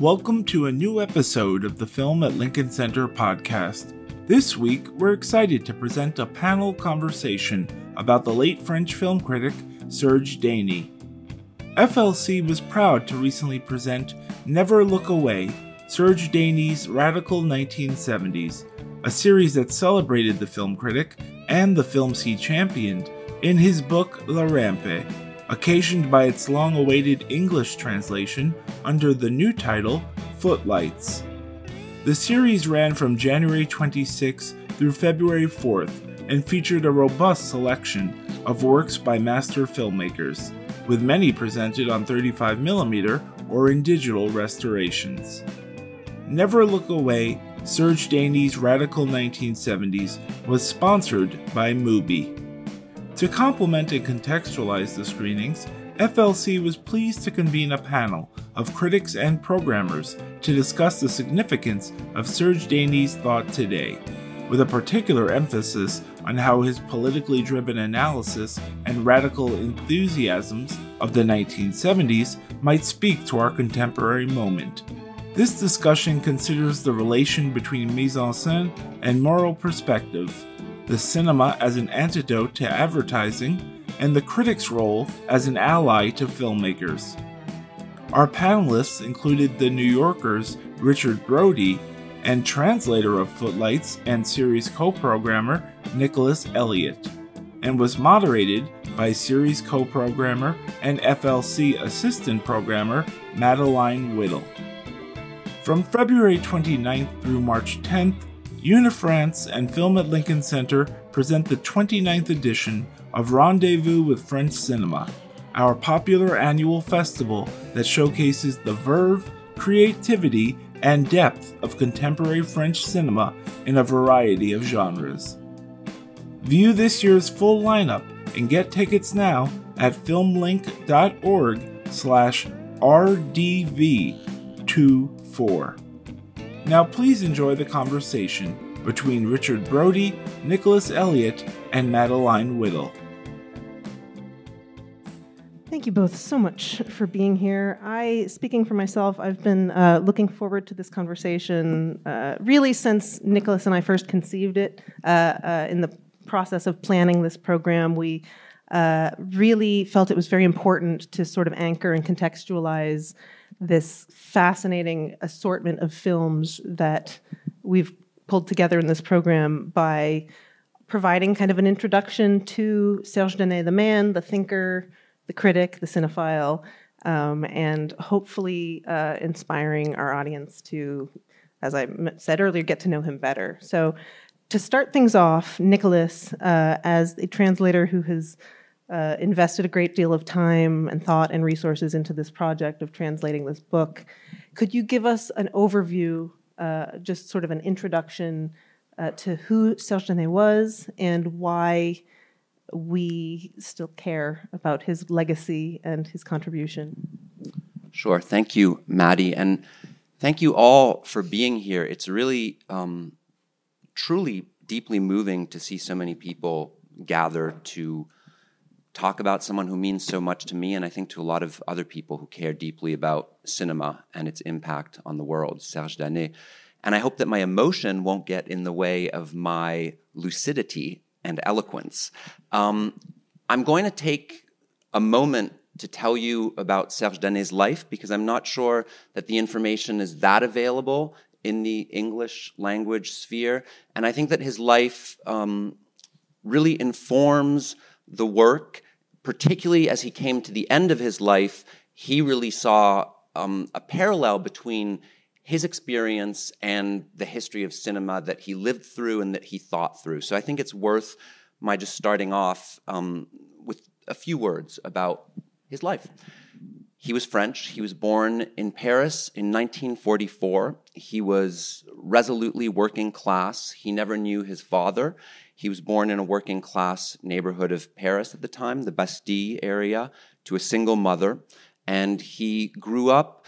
Welcome to a new episode of the Film at Lincoln Center podcast. This week, we're excited to present a panel conversation about the late French film critic Serge Daney. FLC was proud to recently present Never Look Away, Serge Daney's Radical 1970s, a series that celebrated the film critic and the films he championed in his book La Rampe, occasioned by its long awaited English translation under the new title Footlights. The series ran from January 26 through February 4th and featured a robust selection of works by master filmmakers, with many presented on 35mm or in digital restorations. Never Look Away, Serge Daney's Radical 1970s, was sponsored by Mubi. To complement and contextualize the screenings, FLC was pleased to convene a panel of critics and programmers to discuss the significance of Serge Daney's thought today, with a particular emphasis on how his politically driven analysis and radical enthusiasms of the 1970s might speak to our contemporary moment. This discussion considers the relation between mise en scène and moral perspective, the cinema as an antidote to advertising, and the critic's role as an ally to filmmakers. Our panelists included The New Yorker's Richard Brody and translator of Footlights and series co programmer Nicholas Elliott, and was moderated by series co programmer and FLC assistant programmer Madeline Whittle. From February 29th through March 10th, Unifrance and Film at Lincoln Center present the 29th edition of Rendezvous with French Cinema, our popular annual festival that showcases the verve, creativity, and depth of contemporary French cinema in a variety of genres. View this year's full lineup and get tickets now at filmlinc.org slash rdv24. Now please enjoy the conversation between Richard Brody, Nicholas Elliott, and Madeline Whittle. Thank you both so much for being here. I, speaking for myself, I've been uh, looking forward to this conversation uh, really since Nicholas and I first conceived it. Uh, uh in the process of planning this program, we uh, really felt it was very important to sort of anchor and contextualize this fascinating assortment of films that we've pulled together in this program by providing kind of an introduction to Serge Daney, the man, the thinker, the critic, the cinephile, um, and hopefully uh, inspiring our audience to, as I said earlier, get to know him better. So, to start things off, Nicholas, uh, as a translator who has uh, invested a great deal of time and thought and resources into this project of translating this book, could you give us an overview, uh, just sort of an introduction uh, to who Serge Daney was and why? we still care about his legacy and his contribution. Sure. Thank you, Maddie. And thank you all for being here. It's really, um, truly deeply moving to see so many people gather to talk about someone who means so much to me and I think to a lot of other people who care deeply about cinema and its impact on the world, Serge Daney. And I hope that my emotion won't get in the way of my lucidity and eloquence. Um, I'm going to take a moment to tell you about Serge Daney's life because I'm not sure that the information is that available in the English language sphere. And I think that his life um, really informs the work, particularly as he came to the end of his life. He really saw um, a parallel between his experience and the history of cinema that he lived through and that he thought through. So I think it's worth my just starting off um, with a few words about his life. He was French. He was born in Paris in 1944. He was resolutely working class. He never knew his father. He was born in a working class neighborhood of Paris at the time, the Bastille area, to a single mother. And he grew up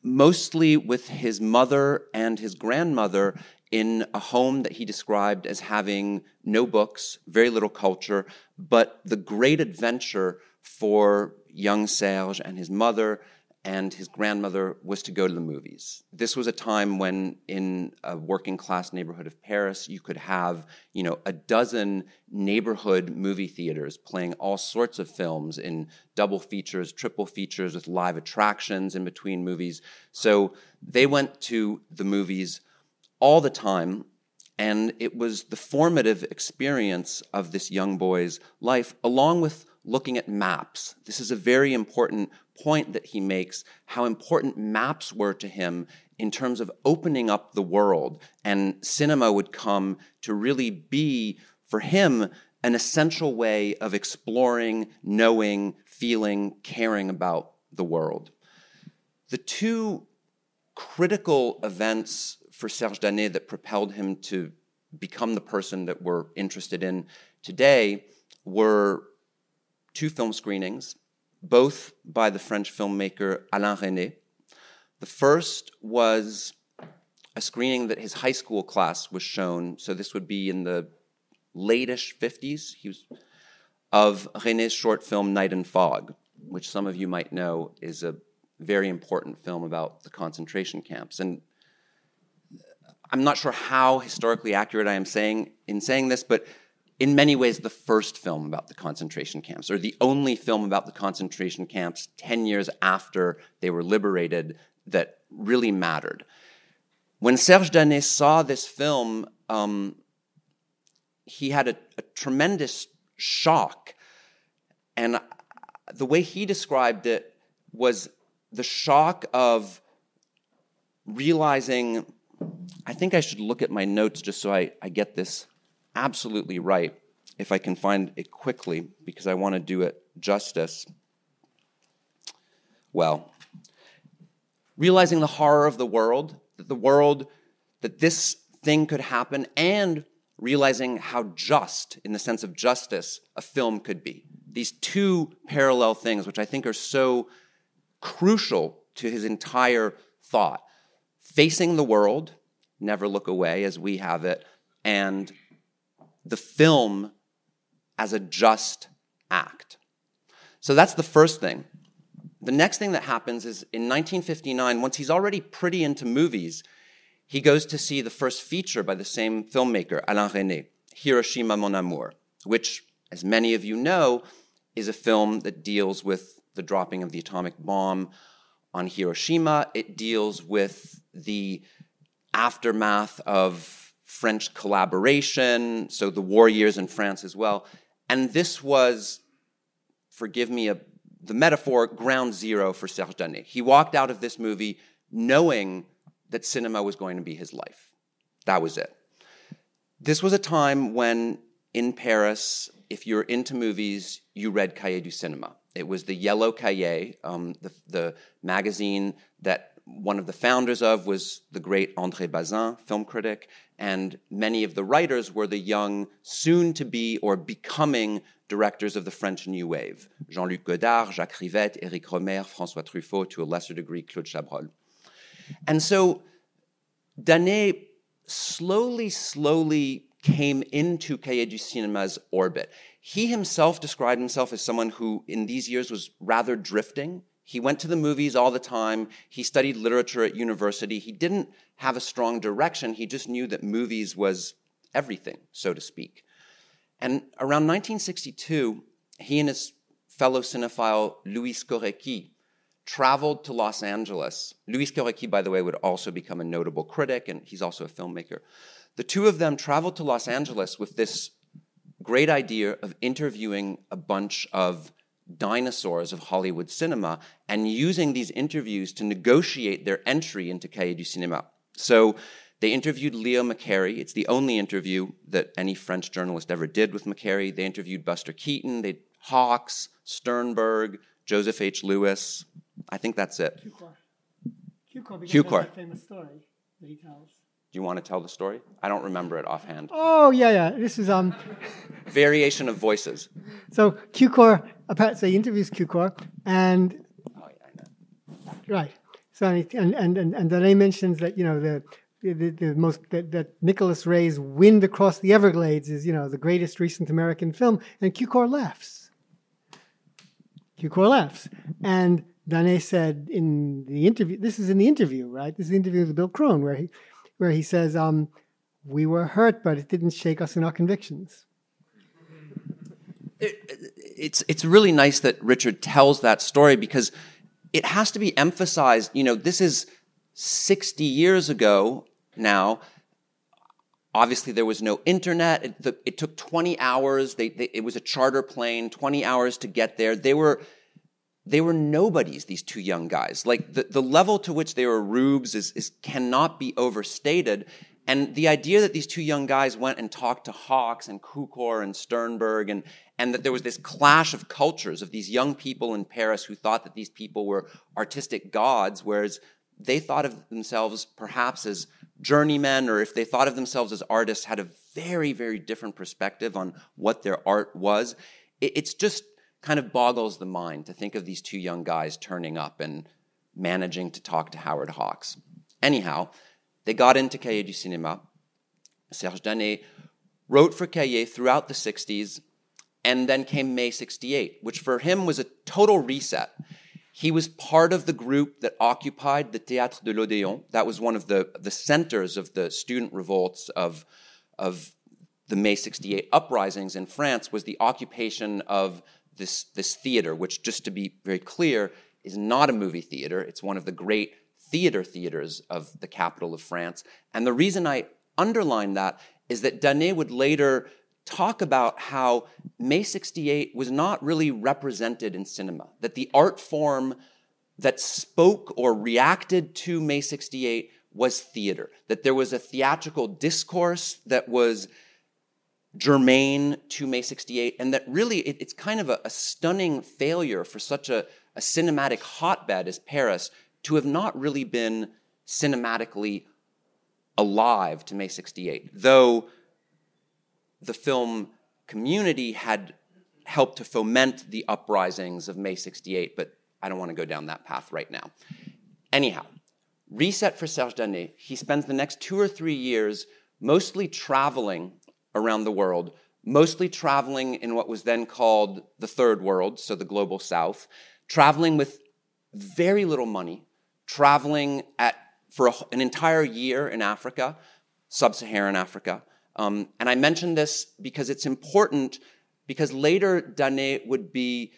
mostly with his mother and his grandmother in a home that he described as having no books, very little culture, but the great adventure for young Serge and his mother and his grandmother was to go to the movies. This was a time when, in a working class neighborhood of Paris, you could have, you know, a dozen neighborhood movie theaters playing all sorts of films in double features, triple features, with live attractions in between movies. So they went to the movies all the time, and it was the formative experience of this young boy's life, along with looking at maps. This is a very important point that he makes how important maps were to him in terms of opening up the world. And cinema would come to really be, for him, an essential way of exploring, knowing, feeling, caring about the world. The two critical events for Serge Daney that propelled him to become the person that we're interested in today were two film screenings, both by the French filmmaker Alain Resnais. The first was a screening that his high school class was shown, so this would be in the late-ish 50s, he was, of Resnais's short film Night and Fog, which some of you might know is a very important film about the concentration camps. And I'm not sure how historically accurate I am saying in saying this, but in many ways the first film about the concentration camps, or the only film about the concentration camps 10 years after they were liberated that really mattered. When Serge Daney saw this film, um, he had a, a tremendous shock. And the way he described it was the shock of realizing I think I should look at my notes just so I, I get this absolutely right, if I can find it quickly, because I want to do it justice. Well, realizing the horror of the world, that the world, that this thing could happen, and realizing how just, in the sense of justice, a film could be. These two parallel things, which I think are so crucial to his entire thought facing the world, never look away as we have it, and the film as a just act. So that's the first thing. The next thing that happens is in 1959, once he's already pretty into movies, he goes to see the first feature by the same filmmaker, Alain Resnais, Hiroshima Mon Amour, which, as many of you know, is a film that deals with the dropping of the atomic bomb on Hiroshima. It deals with the aftermath of French collaboration, so the war years in France as well. And this was, forgive me a, the metaphor, ground zero for Serge Daney. He walked out of this movie knowing that cinema was going to be his life. That was it. This was a time when in Paris, if you're into movies, you read Cahiers du Cinéma. It was the yellow cahier, um, the, the magazine that one of the founders of was the great André Bazin, film critic, and many of the writers were the young, soon to be or becoming directors of the French New Wave Jean Luc Godard, Jacques Rivette, Éric Rohmer, Francois Truffaut, to a lesser degree, Claude Chabrol. And so Daney slowly, slowly came into Cahiers du Cinéma's orbit. He himself described himself as someone who, in these years, was rather drifting he went to the movies all the time. He studied literature at university. He didn't have a strong direction. He just knew that movies was everything, so to speak. And around 1962, he and his fellow cinephile Louis Skorecki traveled to Los Angeles. Louis Skorecki, by the way, would also become a notable critic, and he's also a filmmaker. The two of them traveled to Los Angeles with this great idea of interviewing a bunch of dinosaurs of Hollywood cinema and using these interviews to negotiate their entry into Cahiers du Cinéma. So they interviewed Leo McCarey. It's the only interview that any French journalist ever did with McCarey. They interviewed Buster Keaton, they Hawks, Sternberg, Joseph H. Lewis. I think that's it. Cukor, because that famous story that he tells. Do you want to tell the story? I don't remember it offhand. Oh yeah, yeah. This is um. Variation of voices. So Cukor, apparently, interviews Cukor, and Oh, yeah, I know. right. So and and and and, mentions that you know the. The, the, most that, that Nicholas Ray's "Wind Across the Everglades" is you know the greatest recent American film, and Cukor laughs. Cukor laughs, and Daney said in the interview, this is in the interview, right? This is the interview with Bill Crone, where he, where he says, um, "We were hurt, but it didn't shake us in our convictions." It, it's it's really nice that Richard tells that story because it has to be emphasized. You know, this is sixty years ago now. Obviously, there was no internet. It, the, it took 20 hours. They, they, it was a charter plane, 20 hours to get there. They were they were nobodies, these two young guys. Like the, the level to which they were rubes is, is cannot be overstated. And the idea that these two young guys went and talked to Hawks and Cukor and Sternberg and, and that there was this clash of cultures of these young people in Paris who thought that these people were artistic gods, whereas they thought of themselves perhaps as journeymen, or if they thought of themselves as artists, had a very, very different perspective on what their art was. It, it's just kind of boggles the mind to think of these two young guys turning up and managing to talk to Howard Hawks. Anyhow, they got into Cahiers du Cinéma. Serge Daney wrote for Cahiers throughout the 60s, and then came May 68, which for him was a total reset. He was part of the group that occupied the Théâtre de l'Odéon. That was one of the, the centers of the student revolts of, of the May 68 uprisings in France, was the occupation of this, this theater, which, just to be very clear, is not a movie theater. It's one of the great theater theaters of the capital of France. And the reason I underline that is that Daney would later talk about how May 68 was not really represented in cinema, that the art form that spoke or reacted to May 68 was theater, that there was a theatrical discourse that was germane to May 68, and that really it, it's kind of a, a, stunning failure for such a, a cinematic hotbed as Paris to have not really been cinematically alive to May 68, though the film community had helped to foment the uprisings of May 68, but I don't want to go down that path right now. Anyhow, reset for Serge Daney. He spends the next two or three years mostly traveling around the world, mostly traveling in what was then called the third world, so the global south, traveling with very little money, traveling at, for a, an entire year in Africa, sub Saharan Africa. Um, and I mention this because it's important because later Daney would be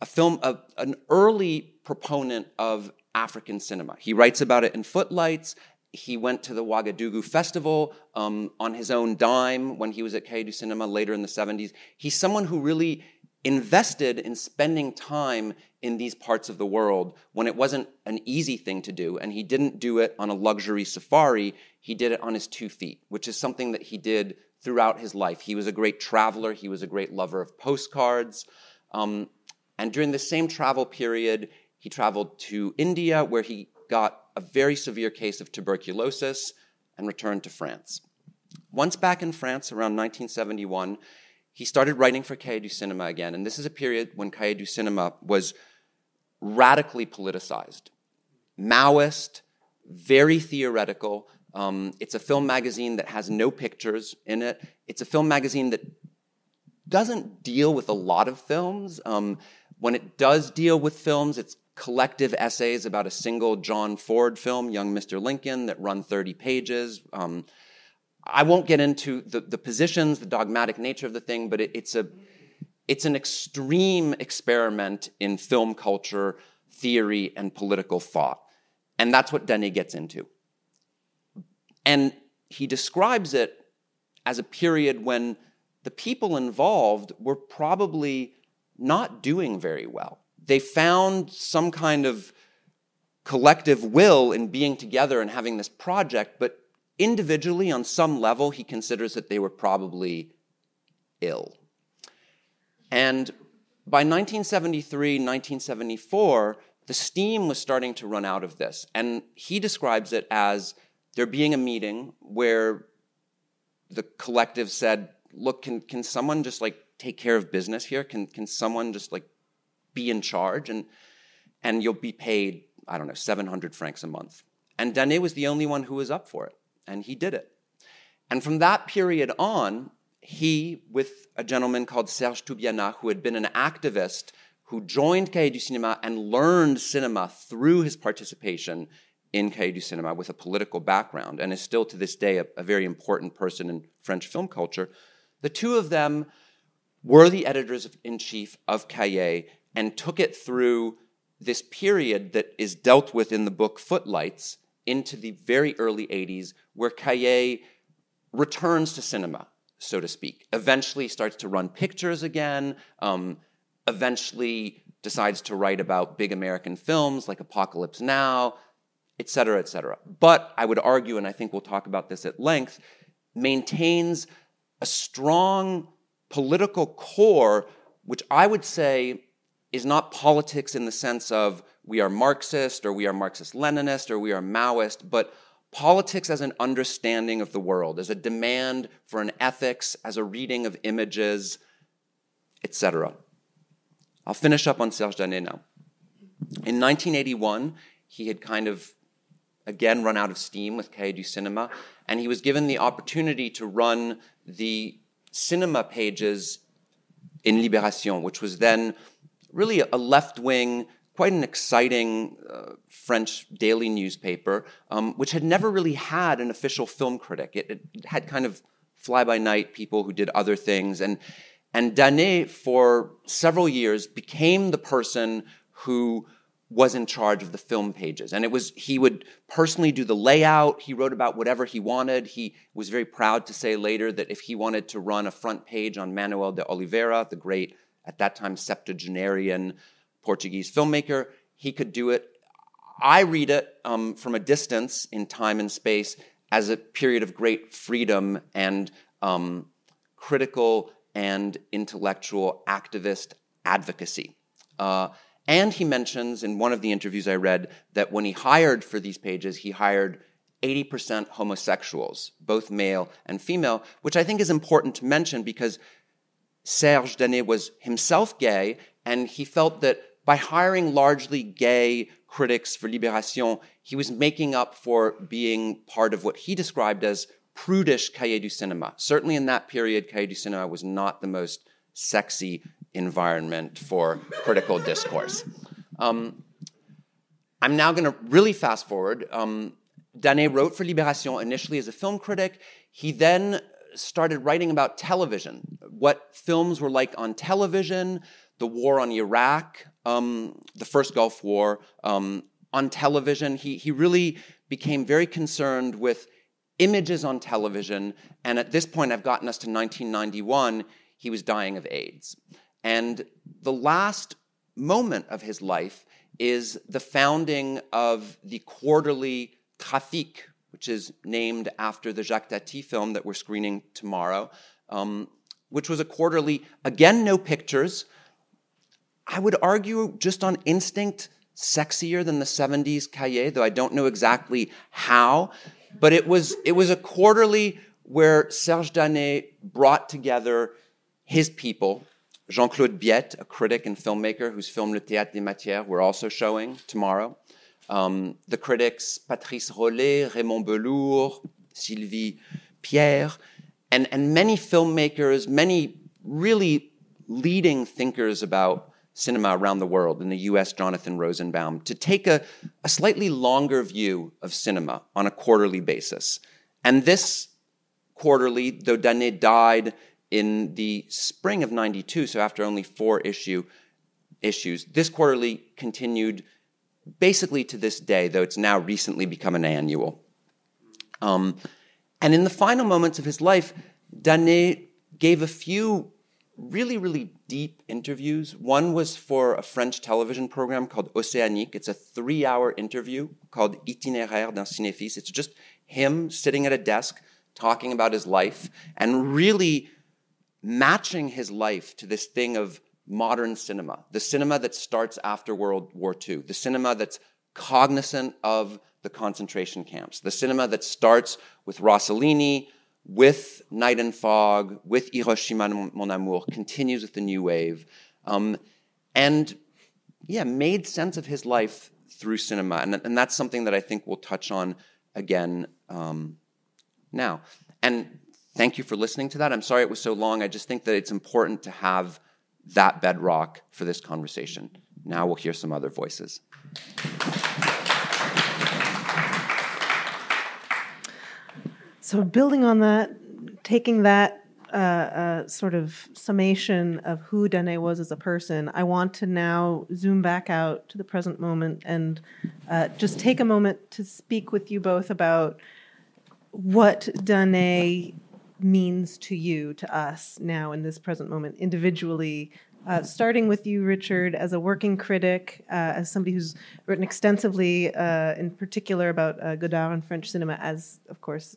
a film, of, an early proponent of African cinema. He writes about it in Footlights he went to the Ouagadougou Festival um, on his own dime when he was at Cahiers du Cinema later in the 70s. He's someone who really invested in spending time in these parts of the world when it wasn't an easy thing to do. And he didn't do it on a luxury safari, he did it on his two feet, which is something that he did throughout his life. He was a great traveler, he was a great lover of postcards. Um, and during the same travel period, he traveled to India, where he got a very severe case of tuberculosis and returned to France. Once back in France around 1971, he started writing for Cahiers du Cinema again, and this is a period when Cahiers du Cinema was radically politicized, Maoist, very theoretical. Um, it's a film magazine that has no pictures in it. It's a film magazine that doesn't deal with a lot of films. Um, when it does deal with films, it's collective essays about a single John Ford film, Young Mr. Lincoln, that run 30 pages. Um, I won't get into the, the positions, the dogmatic nature of the thing, but it, it's a it's an extreme experiment in film culture, theory, and political thought. And that's what Daney gets into. And he describes it as a period when the people involved were probably not doing very well they found some kind of collective will in being together and having this project, but individually, on some level, he considers that they were probably ill. And by 1973, 1974, the steam was starting to run out of this. And he describes it as there being a meeting where the collective said, look, can, can someone just like take care of business here? Can, can someone just like be in charge and, and you'll be paid, I don't know, 700 francs a month. And Daney was the only one who was up for it, and he did it. And from that period on, he, with a gentleman called Serge Toubiana, who had been an activist who joined Cahiers du Cinéma and learned cinema through his participation in Cahiers du Cinéma with a political background and is still to this day a, a very important person in French film culture. The two of them were the editors in chief of Cahiers and took it through this period that is dealt with in the book Footlights into the very early 80s, where Cahiers returns to cinema, so to speak. Eventually starts to run pictures again, um, eventually decides to write about big American films like Apocalypse Now, et cetera, et cetera. But I would argue, and I think we'll talk about this at length, maintains a strong political core, which I would say is not politics in the sense of we are Marxist or we are Marxist Leninist or we are Maoist, but politics as an understanding of the world, as a demand for an ethics, as a reading of images, etc. I'll finish up on Serge Daney now. In 1981, he had kind of again run out of steam with Cahiers du Cinema, and he was given the opportunity to run the cinema pages in Libération, which was then really a left wing, quite an exciting uh, French daily newspaper, um, which had never really had an official film critic. It, it had kind of fly by night people who did other things. And, and Daney, for several years, became the person who was in charge of the film pages. And it was, he would personally do the layout. He wrote about whatever he wanted. He was very proud to say later that if he wanted to run a front page on Manoel de Oliveira, the great, at that time, septuagenarian Portuguese filmmaker, he could do it. I read it um, from a distance in time and space as a period of great freedom and um, critical and intellectual activist advocacy. Uh, and he mentions in one of the interviews I read that when he hired for these pages, he hired 80% homosexuals, both male and female, which I think is important to mention because Serge Daney was himself gay, and he felt that by hiring largely gay critics for Libération, he was making up for being part of what he described as prudish Cahiers du Cinéma. Certainly in that period, Cahiers du Cinéma was not the most sexy environment for critical discourse. Um, I'm now going to really fast forward. Um, Daney wrote for Libération initially as a film critic. He then started writing about television, what films were like on television, the war on Iraq, um, the first Gulf War, um, on television. He, he really became very concerned with images on television. And at this point, I've gotten us to 1991, he was dying of AIDS. And the last moment of his life is the founding of the quarterly Trafic, which is named after the Jacques Tati film that we're screening tomorrow, um, which was a quarterly, again, no pictures. I would argue, just on instinct, sexier than the 70s Cahiers, though I don't know exactly how. But it was, it was a quarterly where Serge Daney brought together his people, Jean Claude Biette, a critic and filmmaker whose film Le Théâtre des Matières we're also showing tomorrow. Um, the critics Patrice Rollet, Raymond Bellour, Sylvie Pierre, and, and many filmmakers, many really leading thinkers about cinema around the world, in the US, Jonathan Rosenbaum, to take a, a slightly longer view of cinema on a quarterly basis. And this quarterly, though Daney died in the spring of 92, so after only four issue issues, this quarterly continued basically to this day, though it's now recently become an annual. Um, and in the final moments of his life, Daney gave a few really, really deep interviews. One was for a French television program called Océanique. It's a three hour interview called Itinéraire d'un cinéphile. It's just him sitting at a desk talking about his life and really matching his life to this thing of modern cinema, the cinema that starts after World War II, the cinema that's cognizant of the concentration camps, the cinema that starts with Rossellini, with Night and Fog, with Hiroshima Mon Amour, continues with the New Wave, um, and yeah, made sense of his life through cinema. And, and that's something that I think we'll touch on again um, now. And thank you for listening to that. I'm sorry it was so long. I just think that it's important to have that bedrock for this conversation. Now we'll hear some other voices. So, building on that, taking that uh, uh, sort of summation of who Daney was as a person, I want to now zoom back out to the present moment and uh, just take a moment to speak with you both about what Daney means to you, to us now in this present moment, individually. Uh, starting with you, Richard, as a working critic, uh, as somebody who's written extensively, uh, in particular about Godard and French cinema, as of course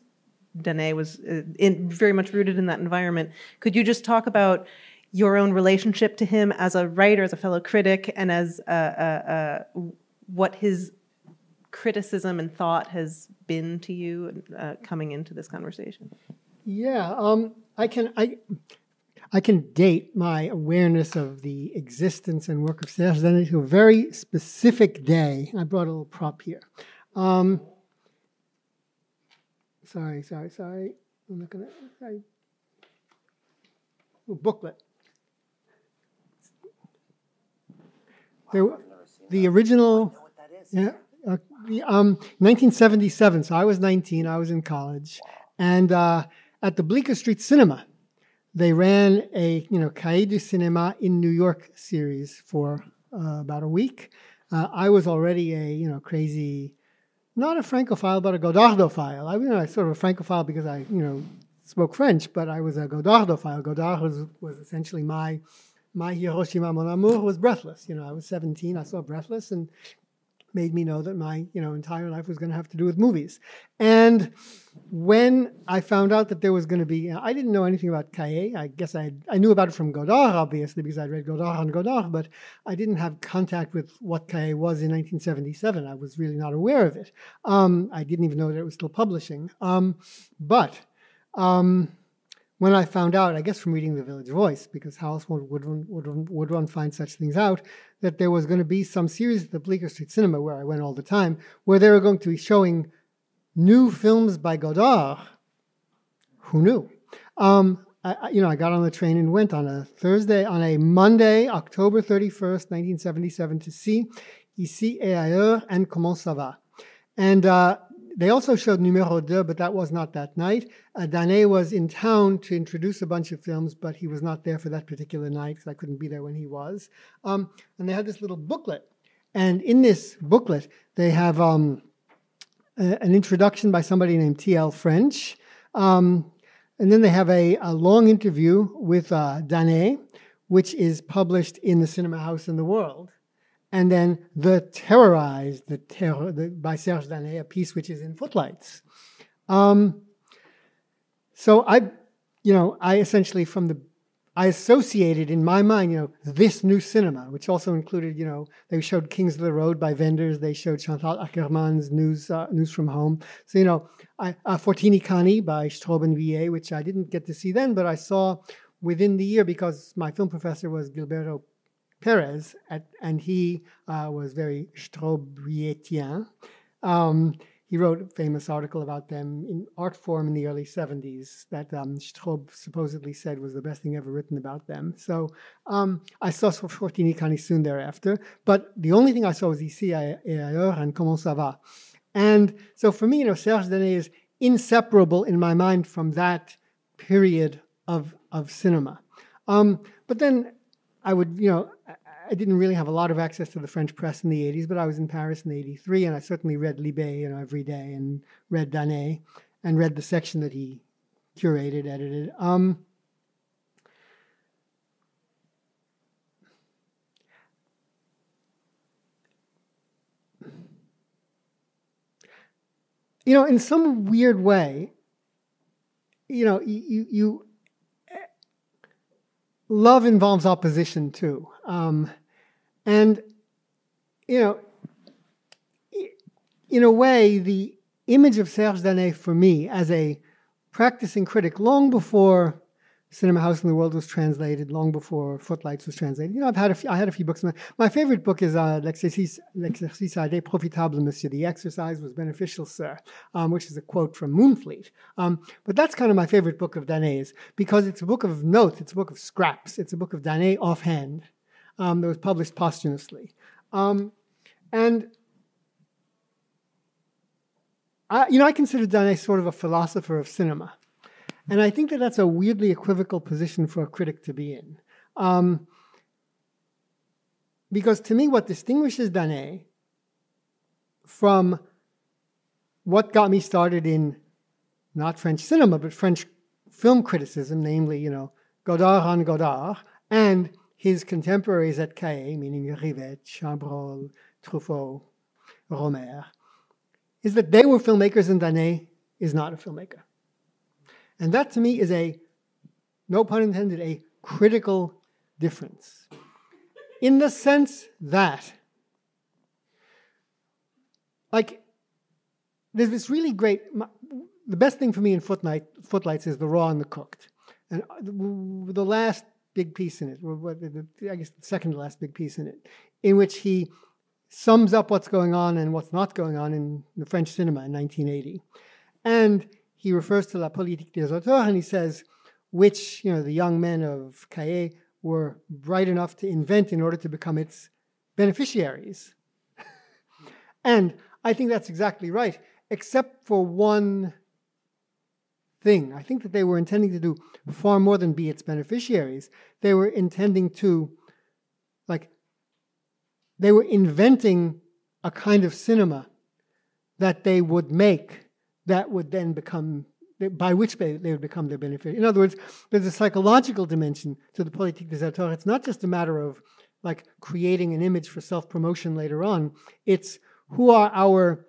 Daney was uh, in, very much rooted in that environment. Could you just talk about your own relationship to him as a writer, as a fellow critic, and as uh, uh, uh what his criticism and thought has been to you uh, coming into this conversation? Yeah, um, I can I I can date my awareness of the existence and work of Serge Daney to a very specific day. I brought a little prop here. Um, sorry, sorry, sorry. I'm looking at sorry. Oh, booklet. There, the original. Yeah. Uh, the, um, 1977. So I was 19. I was in college, and uh, at the Bleecker Street Cinema, they ran a you know Cahiers du Cinéma in New York series for uh, about a week. Uh, I was already a you know crazy not a Francophile, but a Godardophile. I, you know, sort of a Francophile because I, you know, spoke French, but I was a Godardophile. Godard was, was essentially my my Hiroshima Mon Amour was Breathless. You know, I was 17, I saw Breathless, and made me know that my you know entire life was going to have to do with movies. And when I found out that there was going to be, I didn't know anything about Cahiers. I guess I I knew about it from Godard, obviously, because I'd read Godard and Godard, but I didn't have contact with what Cahiers was in 1977. I was really not aware of it. Um, I didn't even know that it was still publishing. Um, but um, when I found out, I guess from reading the Village Voice, because how else would, one, would, one, would one find such things out, that there was going to be some series at the Bleecker Street Cinema, where I went all the time, where they were going to be showing new films by Godard. Who knew? Um, I, you know, I got on the train and went on a Thursday, on a Monday, October 31st, 1977, to see Ici et ailleurs and Comment ça va. And uh, they also showed Numero Deux, but that was not that night. Uh, was in town to introduce a bunch of films, but he was not there for that particular night because I couldn't be there when he was. Um, and they had this little booklet. And in this booklet, they have um, a, an introduction by somebody named T.L. French. Um, and then they have a, a long interview with uh, which is published in the Cinema House in the World and then The Terrorized the terror, the, by Serge Daney, a piece which is in Footlights. Um, so I, you know, I essentially from the, I associated in my mind, you know, this new cinema, which also included, you know, they showed Kings of the Road by Wenders, they showed Chantal Akerman's News uh, News from Home. So you know, I, uh, Fortini Cani by Straub and Huillet, which I didn't get to see then, but I saw within the year because my film professor was Gilberto Perez, at, and he uh, was very Straubrietien. Um, he wrote a famous article about them in Artforum in the early 70s that um, Straub supposedly said was the best thing ever written about them. So um, I saw Fortini Cani soon thereafter, but the only thing I saw was Ici et ailleurs and Comment ça va. And so for me, you know, Serge Daney is inseparable in my mind from that period of, of cinema. Um, but then I would, you know, I didn't really have a lot of access to the French press in the 80s, but I was in Paris in 83 and I certainly read Libé, you know, every day and read Daney, and read the section that he curated, edited. Um, you know, in some weird way, you know, you, you love involves opposition too. Um, and, you know, in a way, the image of Serge Daney for me as a practicing critic long before Cinema House in the World was translated long before Footlights was translated. You know, I've had a few, I had a few books. My, my favorite book is uh, L'exercice, L'exercice a profitable, Monsieur. The exercise was beneficial, sir, um, which is a quote from Moonfleet. Um, but that's kind of my favorite book of Daney's because it's a book of notes, it's a book of scraps, it's a book of Daney offhand um, that was published posthumously. Um, and I, you know, I consider Daney sort of a philosopher of cinema. And I think that that's a weirdly equivocal position for a critic to be in. Um, because to me, what distinguishes Daney from what got me started in not French cinema, but French film criticism, namely, you know, Godard on Godard, and his contemporaries at Cahiers, meaning Rivette, Chabrol, Truffaut, Rohmer, is that they were filmmakers and Daney is not a filmmaker. And that to me is a, no pun intended, a critical difference. In the sense that, like, there's this really great, the best thing for me in Footlight, Footlights is the raw and the cooked. And uh, the last big piece in it, I guess the second to last big piece in it, in which he sums up what's going on and what's not going on in the French cinema in 1980. And he refers to La Politique des Auteurs and he says, which, you know, the young men of Cahiers were bright enough to invent in order to become its beneficiaries. and I think that's exactly right, except for one thing. I think that they were intending to do far more than be its beneficiaries. They were intending to, like, they were inventing a kind of cinema that they would make that would then become by which they, they would become their benefit. In other words, there's a psychological dimension to the politique des auteurs. It's not just a matter of like creating an image for self-promotion later on. It's who are our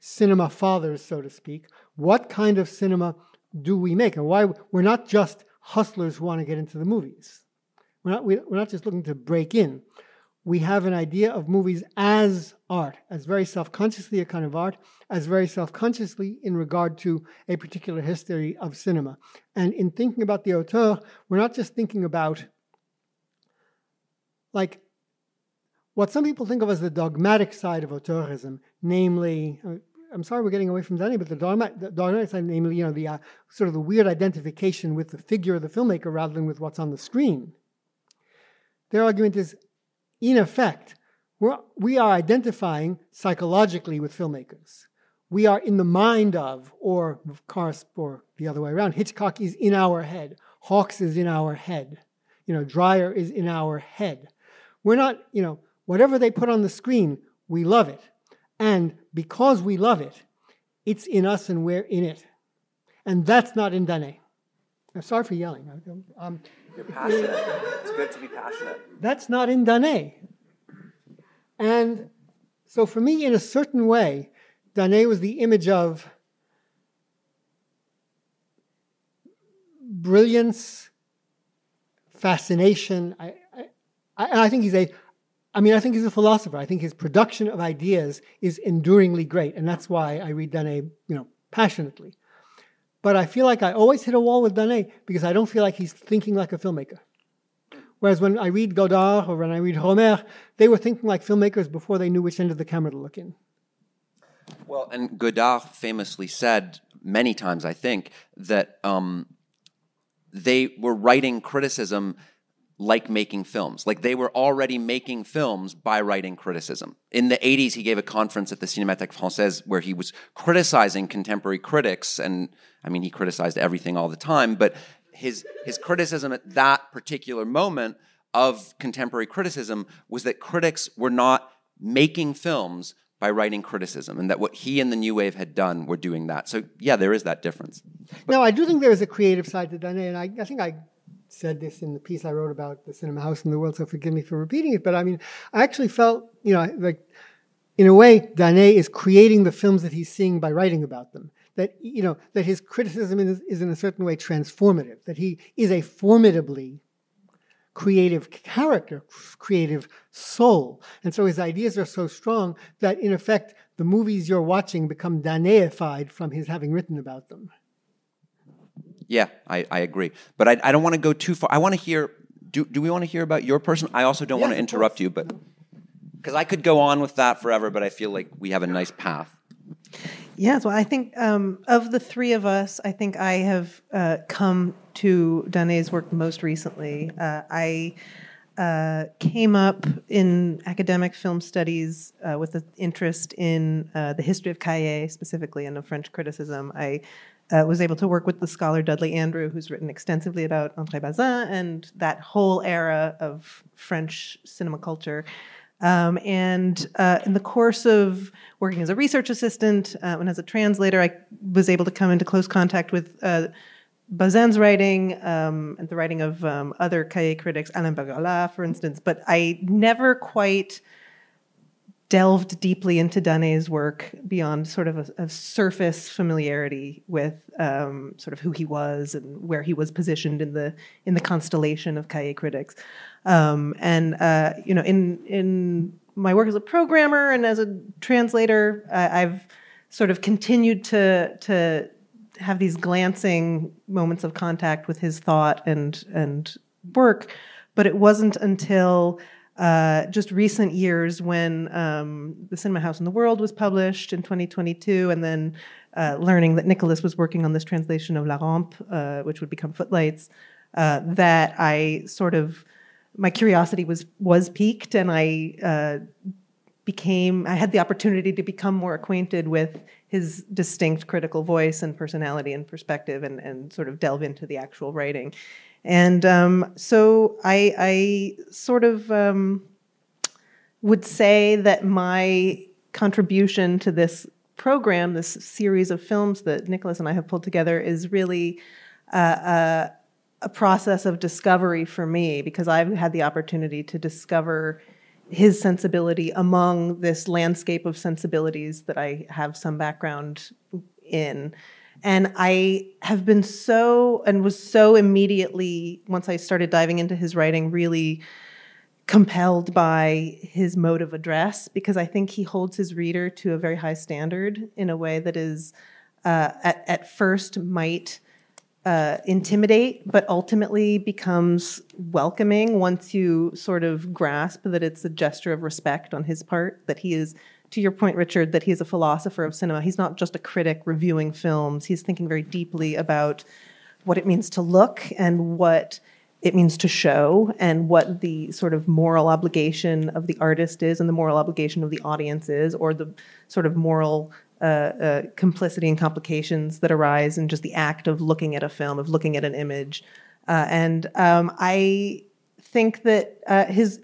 cinema fathers, so to speak? What kind of cinema do we make? And why we're not just hustlers who want to get into the movies. We're not, we're not just looking to break in we have an idea of movies as art, as very self consciously a kind of art, as very self consciously in regard to a particular history of cinema. And in thinking about the auteur, we're not just thinking about like what some people think of as the dogmatic side of auteurism, namely, uh, I'm sorry we're getting away from Daney, but the dogmatic, the dogmatic side, namely, you know, the uh, sort of the weird identification with the figure of the filmmaker rather than with what's on the screen. Their argument is in effect, we're, we are identifying psychologically with filmmakers. We are in the mind of, or of course, or the other way around. Hitchcock is in our head. Hawks is in our head. You know, Dreyer is in our head. We're not, you know, whatever they put on the screen, we love it. And because we love it, it's in us and we're in it. And that's not in Daney. I'm sorry for yelling. Um, you're passionate. it's good to be passionate. That's not in Daney. And so for me, in a certain way, Daney was the image of brilliance, fascination. I, I, I think he's a, I mean, I think he's a philosopher. I think his production of ideas is enduringly great, and that's why I read Daney, you know, passionately. But I feel like I always hit a wall with Daney because I don't feel like he's thinking like a filmmaker. Whereas when I read Godard or when I read Rohmer, they were thinking like filmmakers before they knew which end of the camera to look in. Well, and Godard famously said many times, I think, that um, they were writing criticism like making films. Like they were already making films by writing criticism. In the 80s, he gave a conference at the Cinémathèque Française where he was criticizing contemporary critics. And I mean, he criticized everything all the time, but his, his criticism at that particular moment of contemporary criticism was that critics were not making films by writing criticism, and that what he and the New Wave had done were doing that. So, yeah, there is that difference. But no, I do think there is a creative side to Daney, and I, I think I said this in the piece I wrote about the cinema house in the world, so forgive me for repeating it. But I mean, I actually felt, you know, like in a way, Daney is creating the films that he's seeing by writing about them. That you know that his criticism is, is in a certain way transformative. That he is a formidably creative character, creative soul, and so his ideas are so strong that in effect the movies you're watching become Danetified from his having written about them. Yeah, I, I agree. But I, I don't want to go too far. I want to hear. Do, do we want to hear about your person? I also don't want to interrupt you, but because I could go on with that forever, but I feel like we have a nice path. Yes, well, I think um, of the three of us, I think I have uh, come to Daney's work most recently. Uh, I uh, came up in academic film studies uh, with an interest in uh, the history of Cahiers specifically and of French criticism. I uh, was able to work with the scholar Dudley Andrew, who's written extensively about André Bazin and that whole era of French cinema culture. Um, and uh, in the course of working as a research assistant uh, and as a translator, I was able to come into close contact with uh, Bazin's writing um, and the writing of um, other Cahiers critics, Alain Bergala, for instance. But I never quite delved deeply into Daney's work beyond sort of a, a surface familiarity with um, sort of who he was and where he was positioned in the in the constellation of Cahiers critics. Um, and uh, you know, in in my work as a programmer and as a translator, uh, I've sort of continued to to have these glancing moments of contact with his thought and and work, but it wasn't until uh, just recent years when um, the Cinema House in the World was published in 2022, and then uh, learning that Nicholas was working on this translation of La Rampe, uh, which would become Footlights, uh, that I sort of my curiosity was was piqued, and I uh, became I had the opportunity to become more acquainted with his distinct critical voice and personality and perspective, and and sort of delve into the actual writing. And um, so I, I sort of um, would say that my contribution to this program, this series of films that Nicholas and I have pulled together, is really uh, uh, a process of discovery for me because I've had the opportunity to discover his sensibility among this landscape of sensibilities that I have some background in. And I have been so, and was so immediately, once I started diving into his writing, really compelled by his mode of address because I think he holds his reader to a very high standard in a way that is, uh, at, at first, might uh, intimidate, but ultimately becomes welcoming once you sort of grasp that it's a gesture of respect on his part, that he is to your point, Richard, that he's a philosopher of cinema. He's not just a critic reviewing films. He's thinking very deeply about what it means to look and what it means to show and what the sort of moral obligation of the artist is and the moral obligation of the audience is, or the sort of moral uh, uh, complicity and complications that arise in just the act of looking at a film, of looking at an image. Uh, and um, I think that uh, his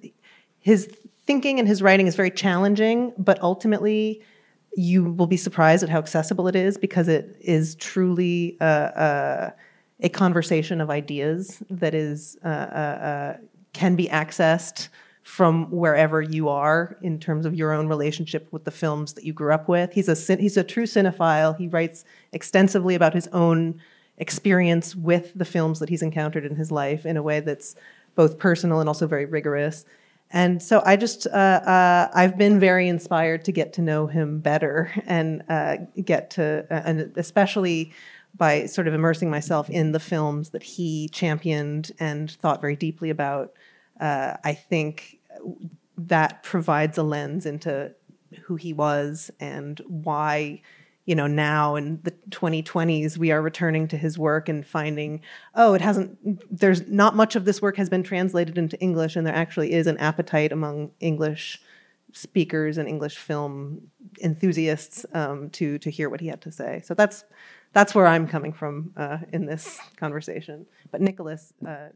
his thinking and his writing is very challenging, but ultimately you will be surprised at how accessible it is because it is truly a conversation of ideas that is uh, uh, uh, can be accessed from wherever you are in terms of your own relationship with the films that you grew up with. He's a he's a true cinephile. He writes extensively about his own experience with the films that he's encountered in his life in a way that's both personal and also very rigorous. And so I just, uh, uh, I've been very inspired to get to know him better and uh, get to, and especially by sort of immersing myself in the films that he championed and thought very deeply about. Uh, I think that provides a lens into who he was and why you know now in the 2020s we are returning to his work and finding oh it hasn't there's not much of this work has been translated into english and there actually is an appetite among english speakers and english film enthusiasts um, to to hear what he had to say. So that's that's where i'm coming from uh, in this conversation. But nicholas uh,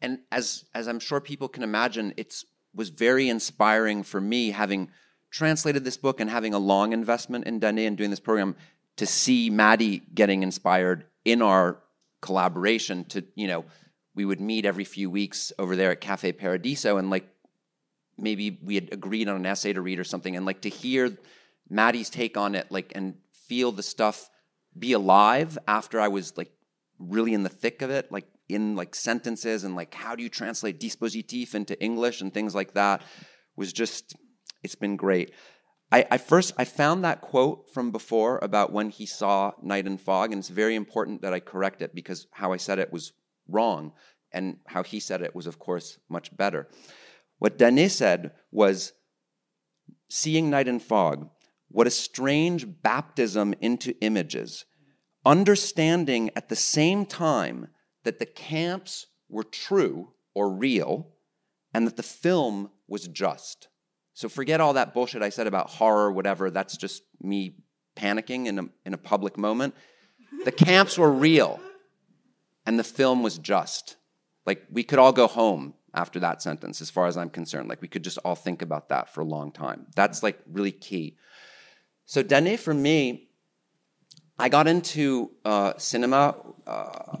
and as as i'm sure people can imagine it's was very inspiring for me having translated this book and having a long investment in Daney and doing this program to see Maddie getting inspired in our collaboration to, you know, we would meet every few weeks over there at Cafe Paradiso and like maybe we had agreed on an essay to read or something and like to hear Maddie's take on it like and feel the stuff be alive after I was like really in the thick of it like in like sentences and like how do you translate dispositif into English and things like that was just it's been great. I, I, first I found that quote from before about when he saw night and fog, and it's very important that I correct it because how I said it was wrong, and how he said it was, of course, much better. What Daney said was, "Seeing night and fog, what a strange baptism into images, understanding at the same time that the camps were true or real, and that the film was just." So forget all that bullshit I said about horror, whatever. That's just me panicking in a, in a public moment. The camps were real, and the film was just. Like, we could all go home after that sentence, as far as I'm concerned. Like, we could just all think about that for a long time. That's like really key. So, Daney, for me, I got into uh, cinema uh,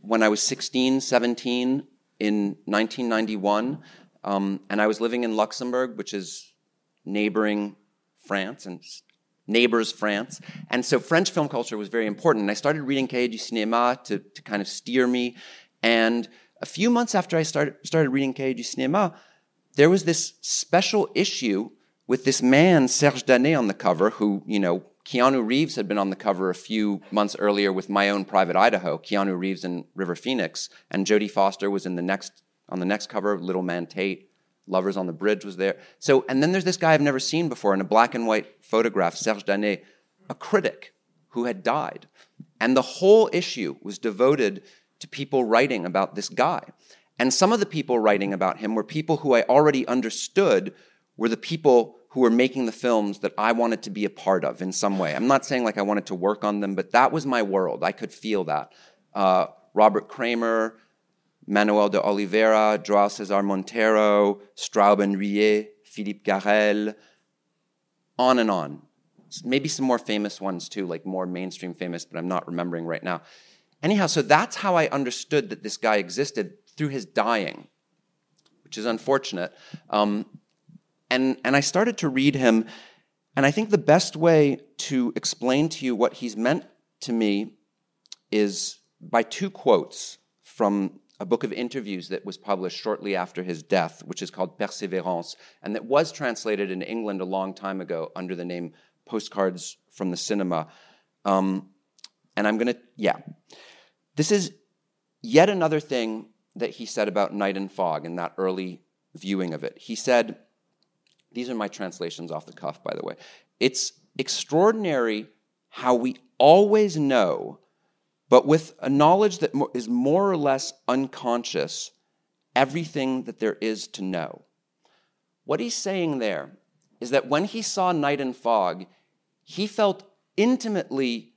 when I was 16, 17 in 1991. Um, and I was living in Luxembourg, which is neighboring France and neighbors France. And so French film culture was very important. And I started reading Cahiers du Cinéma to, to kind of steer me. And a few months after I started, started reading Cahiers du Cinéma, there was this special issue with this man, Serge Daney, on the cover, who, you know, Keanu Reeves had been on the cover a few months earlier with My Own Private Idaho, Keanu Reeves and River Phoenix, and Jodie Foster was in the next on the next cover, Little Man Tate, Lovers on the Bridge was there. So, and then there's this guy I've never seen before in a black and white photograph, Serge Daney, a critic who had died. And the whole issue was devoted to people writing about this guy. And some of the people writing about him were people who I already understood were the people who were making the films that I wanted to be a part of in some way. I'm not saying like I wanted to work on them, but that was my world. I could feel that. Uh, Robert Kramer, Manoel de Oliveira, Joao Cesar Monteiro, Straub and Philippe Garrel, on and on. Maybe some more famous ones too, like more mainstream famous, but I'm not remembering right now. Anyhow, so that's how I understood that this guy existed through his dying, which is unfortunate. Um, and, and I started to read him, and I think the best way to explain to you what he's meant to me is by two quotes from a book of interviews that was published shortly after his death, which is called Persévérance, and that was translated in England a long time ago under the name Postcards from the Cinema. Um, and I'm going to, yeah. This is yet another thing that he said about Night and Fog in that early viewing of it. He said, these are my translations off the cuff, by the way. It's extraordinary how we always know but with a knowledge that is more or less unconscious, everything that there is to know. What he's saying there is that when he saw Night and Fog, he felt intimately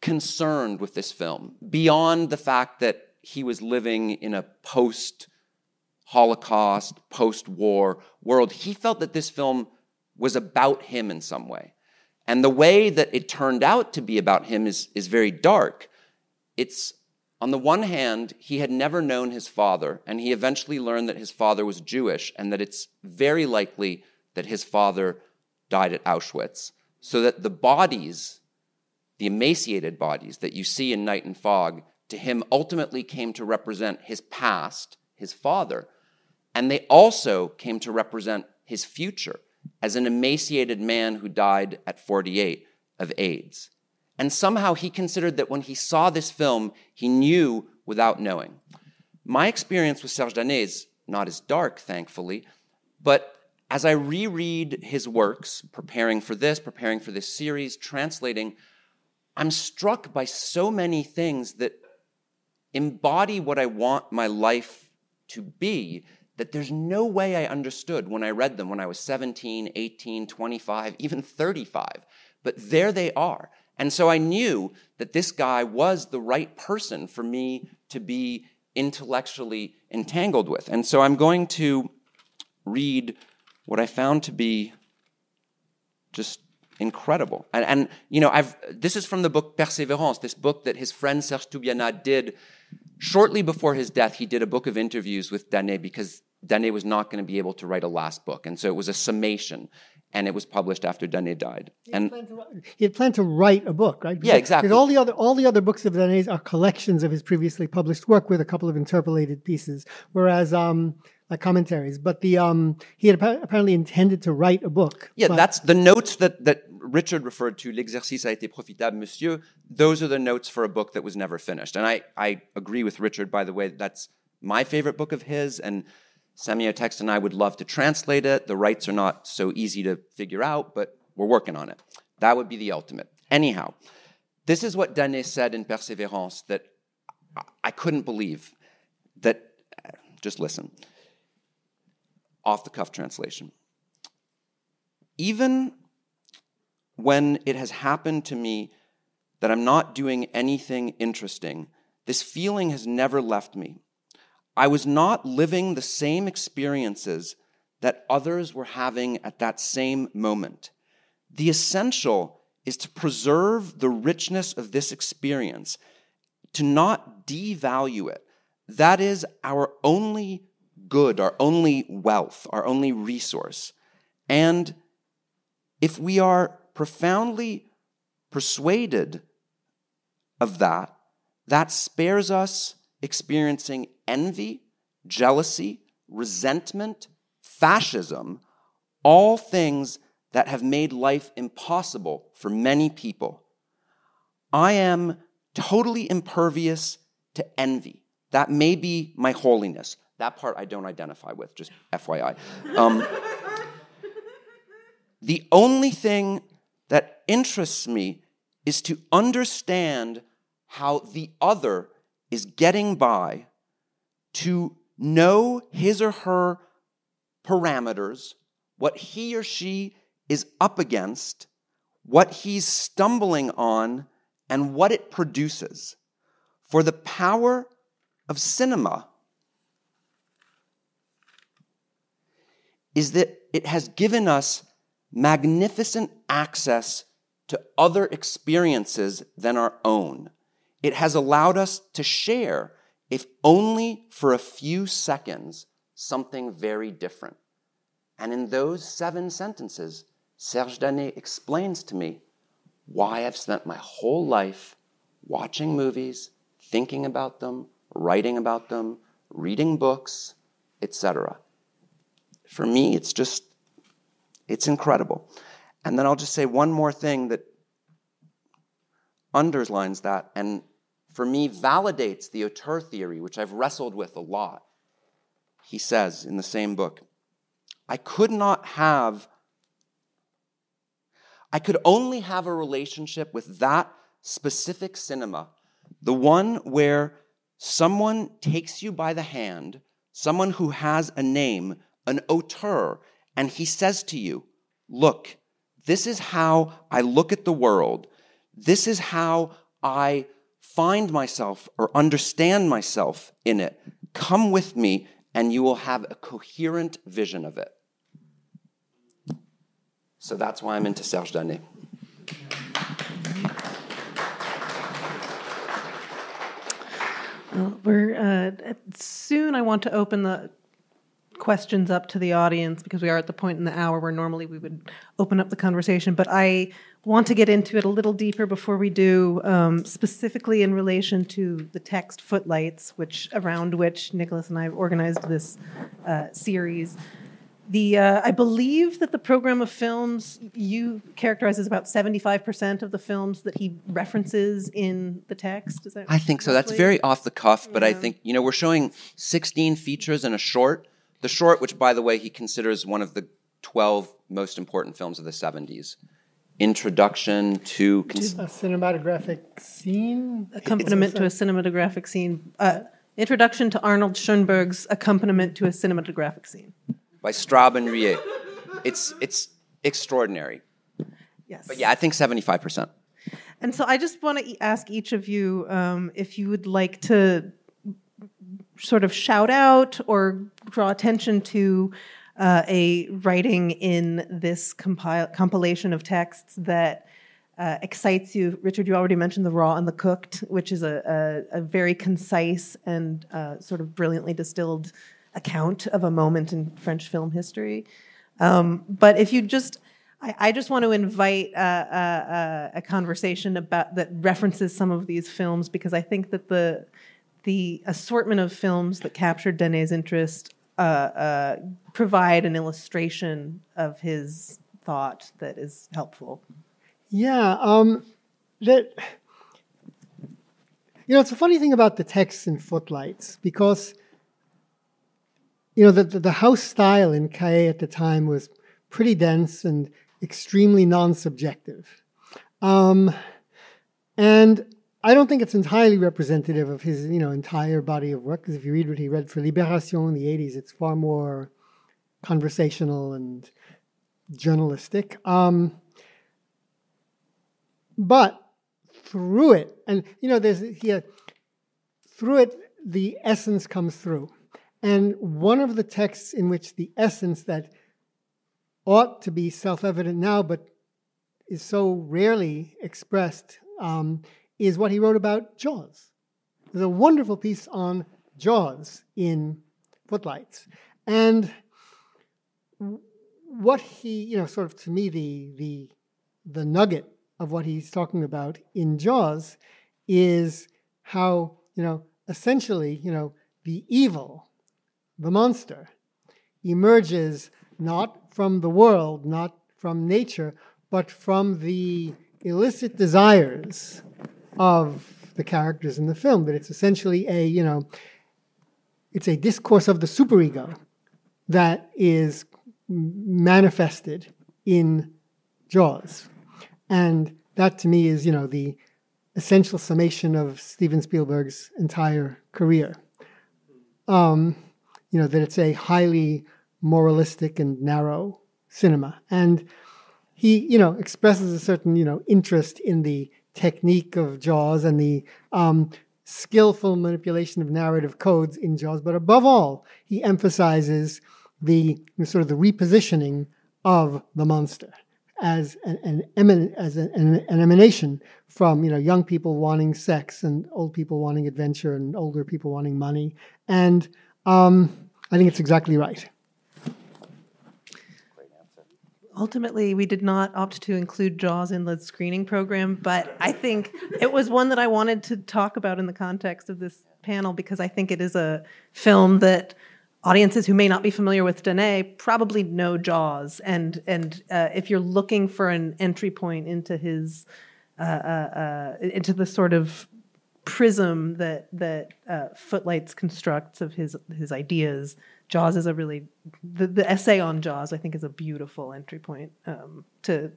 concerned with this film, beyond the fact that he was living in a post Holocaust, post war world. He felt that this film was about him in some way. And the way that it turned out to be about him is, is very dark. It's, on the one hand, he had never known his father, and he eventually learned that his father was Jewish and that it's very likely that his father died at Auschwitz. So that the bodies, the emaciated bodies that you see in Night and Fog, to him ultimately came to represent his past, his father, and they also came to represent his future as an emaciated man who died at 48 of AIDS. And somehow he considered that when he saw this film, he knew without knowing. My experience with Serge Daney is not as dark, thankfully, but as I reread his works, preparing for this, preparing for this series, translating, I'm struck by so many things that embody what I want my life to be that there's no way I understood when I read them when I was 17, 18, 25, even 35. But there they are. And so I knew that this guy was the right person for me to be intellectually entangled with. And so I'm going to read what I found to be just incredible. And, and you know, I've, this is from the book Persévérance, this book that his friend Serge Toubiana did shortly before his death. He did a book of interviews with Daney because Daney was not going to be able to write a last book. And so it was a summation. and it was published after Daney died. And He had planned to write a book, right? Yeah, exactly. Because all the other all the other books of Daney's are collections of his previously published work with a couple of interpolated pieces, whereas um, like commentaries. But the um, he had apparently intended to write a book. yeah, that's the notes that, that Richard referred to, L'exercice a été profitable, monsieur. Those are the notes for a book that was never finished. And I, I agree with Richard, by the way, that's my favorite book of his. And Semiotext and I would love to translate it. The rights are not so easy to figure out, but we're working on it. That would be the ultimate. Anyhow, this is what Daney said in Persévérance that I couldn't believe. That, just listen. Off the cuff translation. Even when it has happened to me that I'm not doing anything interesting, this feeling has never left me. I was not living the same experiences that others were having at that same moment. The essential is to preserve the richness of this experience, to not devalue it. That is our only good, our only wealth, our only resource. And if we are profoundly persuaded of that, that spares us experiencing envy, jealousy, resentment, fascism, all things that have made life impossible for many people. I am totally impervious to envy. That may be my holiness. That part I don't identify with, just FYI. Um, the only thing that interests me is to understand how the other is getting by, to know his or her parameters, what he or she is up against, what he's stumbling on, and what it produces. For the power of cinema is that it has given us magnificent access to other experiences than our own. It has allowed us to share, if only for a few seconds, something very different. And in those seven sentences, Serge Daney explains to me why I've spent my whole life watching movies, thinking about them, writing about them, reading books, etc. For me, it's just, it's incredible. And then I'll just say one more thing that underlines that and for me validates the auteur theory, which I've wrestled with a lot. He says in the same book, I could not have, I could only have a relationship with that specific cinema, the one where someone takes you by the hand, someone who has a name, an auteur, and he says to you, Look, this is how I look at the world. This is how I find myself or understand myself in it. Come with me, and you will have a coherent vision of it. So that's why I'm into Serge Daney. Well, we're uh, soon. I want to open the questions up to the audience because we are at the point in the hour where normally we would open up the conversation. But I want to get into it a little deeper before we do, um, specifically in relation to the text footlights, which around which Nicholas and I have organized this uh, series. The uh, I believe that the program of films you characterize as about seventy five percent of the films that he references in the text. Is that I think so. That's very off the cuff, but I think, you know, we're showing 16 features and a short. The short, which, by the way, he considers one of the 12 most important films of the 70s. Introduction to. Cons- a cinematographic scene. accompaniment to a cinematographic scene. Uh, introduction to Arnold Schoenberg's accompaniment to a cinematographic scene. by Straub and Huillet. It's, it's extraordinary. Yes. But yeah, I think 75%. And so I just want to ask each of you um, if you would like to sort of shout out or draw attention to uh, a writing in this compile, compilation of texts that uh, excites you. Richard, you already mentioned The Raw and the Cooked, which is a, a, a very concise and uh, sort of brilliantly distilled account of a moment in French film history. Um, but if you just, I, I just want to invite uh, uh, uh, a conversation about that references some of these films because I think that the the assortment of films that captured Daney's interest uh, uh, provide an illustration of his thought that is helpful. Yeah, um, that you know, it's a funny thing about the texts in Footlights because you know the, the, house style in Cahiers at the time was pretty dense and extremely non-subjective, um, and I don't think it's entirely representative of his you know entire body of work. Because if you read what he read for Libération in the '80s, it's far more conversational and journalistic. Um, but through it, and you know, there's here through it, the essence comes through. And one of the texts in which the essence that ought to be self evident now, but is so rarely expressed, um, is what he wrote about Jaws. There's a wonderful piece on Jaws in Footlights. And what he, you know, sort of to me, the, the, the nugget of what he's talking about in Jaws is how, you know, essentially, you know, the evil, the monster, emerges not from the world, not from nature, but from the illicit desires of the characters in the film. That it's essentially a, you know, it's a discourse of the superego that is manifested in Jaws. And that to me is, you know, the essential summation of Steven Spielberg's entire career. Um, you know, that it's a highly moralistic and narrow cinema. And he, you know, expresses a certain, you know, interest in the technique of Jaws and the um, skillful manipulation of narrative codes in Jaws. But above all, he emphasizes the sort of the repositioning of the monster as an, an as an, an, emanation from you know young people wanting sex and old people wanting adventure and older people wanting money, and um, I think it's exactly right. Ultimately, we did not opt to include Jaws in the screening program, but I think it was one that I wanted to talk about in the context of this panel because I think it is a film that audiences who may not be familiar with Daney probably know Jaws, and and uh, if you're looking for an entry point into his uh, uh, uh into the sort of prism that that uh, Footlights constructs of his his ideas, Jaws is a really the, the essay on Jaws I think is a beautiful entry point um, to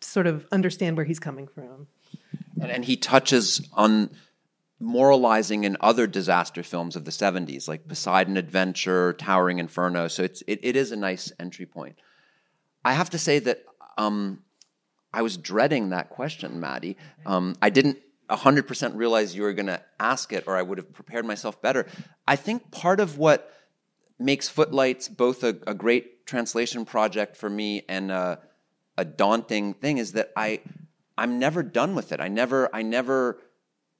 sort of understand where he's coming from. And, and he touches on moralizing in other disaster films of the 70s, like Poseidon Adventure, Towering Inferno. So it's, it, it is a nice entry point. I have to say that um, I was dreading that question, Maddie. Um, I didn't 100% realize you were going to ask it, or I would have prepared myself better. I think part of what makes Footlights both a, a great translation project for me and a, a daunting thing is that I I'm never done with it. I never I never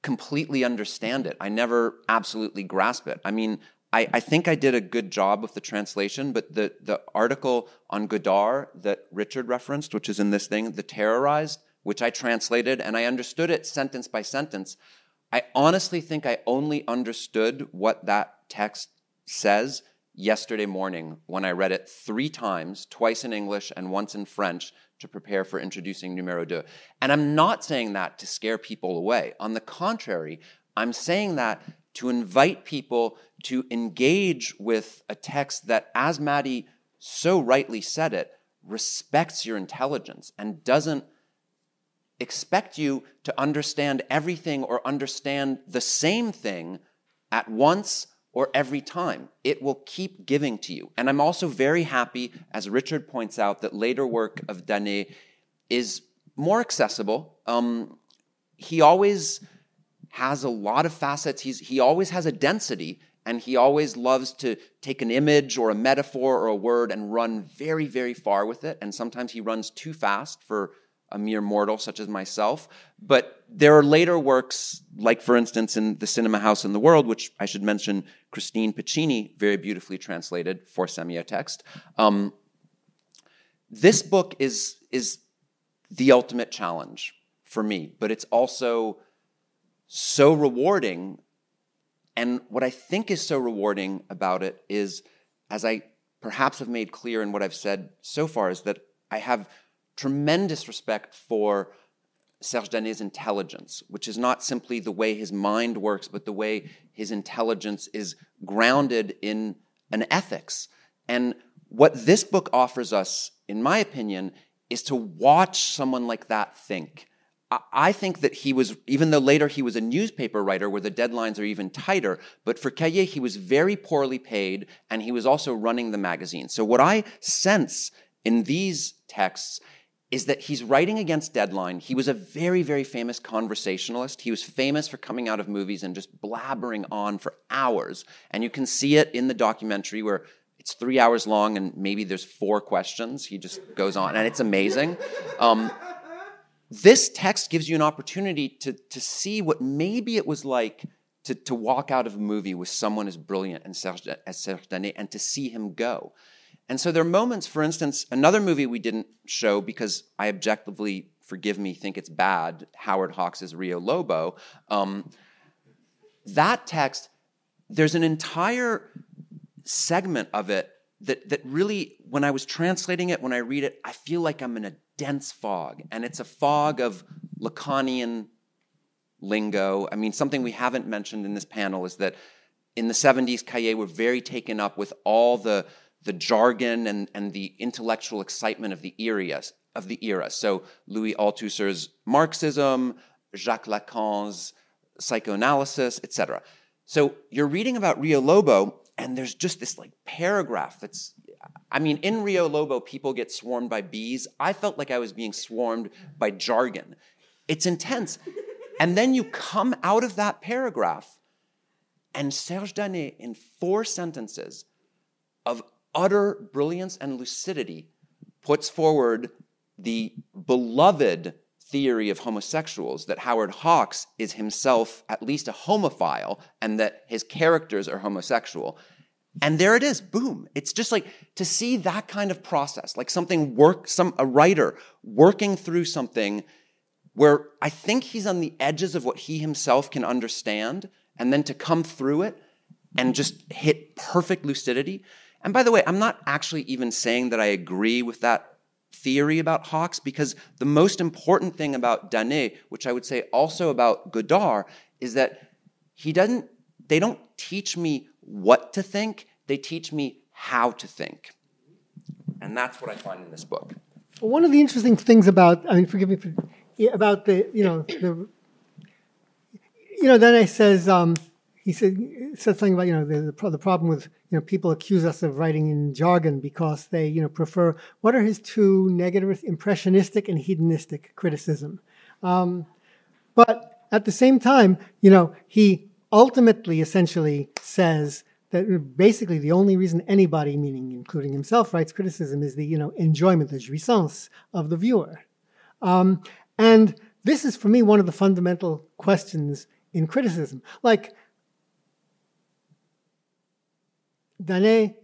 completely understand it. I never absolutely grasp it. I mean, I, I, think I did a good job with the translation, but the, the article on Godard that Richard referenced, which is in this thing, The Terrorized, which I translated and I understood it sentence by sentence. I honestly think I only understood what that text says yesterday morning when I read it three times, twice in English and once in French, to prepare for introducing numero deux. And I'm not saying that to scare people away. On the contrary, I'm saying that to invite people to engage with a text that, as Maddie so rightly said it, respects your intelligence and doesn't expect you to understand everything or understand the same thing at once or every time. It will keep giving to you. And I'm also very happy, as Richard points out, that later work of Daney is more accessible. Um, he always has a lot of facets. He's, he always has a density, and he always loves to take an image or a metaphor or a word and run very, very far with it. And sometimes he runs too fast for a mere mortal such as myself. But there are later works, like for instance in The Cinema House in the World, which I should mention Christine Pichini very beautifully translated for semiotext. Um, this book is is the ultimate challenge for me, but it's also so rewarding. And what I think is so rewarding about it is, as I perhaps have made clear in what I've said so far, is that I have tremendous respect for Serge Daney's intelligence, which is not simply the way his mind works, but the way his intelligence is grounded in an ethics. And what this book offers us, in my opinion, is to watch someone like that think. I think that he was, even though later he was a newspaper writer where the deadlines are even tighter, but for Cahiers, he was very poorly paid and he was also running the magazine. So, what I sense in these texts is that he's writing against deadline. He was a very, very famous conversationalist. He was famous for coming out of movies and just blabbering on for hours. And you can see it in the documentary where it's three hours long and maybe there's four questions. He just goes on, and it's amazing. Um, this text gives you an opportunity to, to see what maybe it was like to, to walk out of a movie with someone as brilliant as Serge, as Serge Daney and to see him go. And so there are moments, for instance, another movie we didn't show because I objectively, forgive me, think it's bad, Howard Hawks' Rio Lobo. Um, that text, there's an entire segment of it that, that really, when I was translating it, when I read it, I feel like I'm in a dense fog. And it's a fog of Lacanian lingo. I mean, something we haven't mentioned in this panel is that in the 70s, Cahiers were very taken up with all the the jargon and, and the intellectual excitement of the era. Of the era. So Louis Althusser's Marxism, Jacques Lacan's psychoanalysis, etc. So you're reading about Rio Lobo, and there's just this like paragraph that's I mean, in Rio Lobo, people get swarmed by bees. I felt like I was being swarmed by jargon. It's intense. And then you come out of that paragraph, and Serge Daney, in four sentences of utter brilliance and lucidity, puts forward the beloved theory of homosexuals that Howard Hawks is himself at least a homophile and that his characters are homosexual. And there it is, boom. It's just like to see that kind of process, like something work, some a writer working through something where I think he's on the edges of what he himself can understand, and then to come through it and just hit perfect lucidity. And by the way, I'm not actually even saying that I agree with that theory about Hawks because the most important thing about Daney, which I would say also about Godard, is that he doesn't, they don't teach me what to think, they teach me how to think. And that's what I find in this book. Well, One of the interesting things about, I mean, forgive me for, about the, you know, the, you know, Daney says, um, he said, said something about, you know, the, the, the problem with you know, people accuse us of writing in jargon because they, you know, prefer. What are his two negative, impressionistic and hedonistic criticism? Um, but at the same time, you know, he ultimately, essentially, says that basically the only reason anybody, meaning including himself, writes criticism is the, you know, enjoyment, the jouissance of the viewer. Um, and this is, for me, one of the fundamental questions in criticism. Like, Daney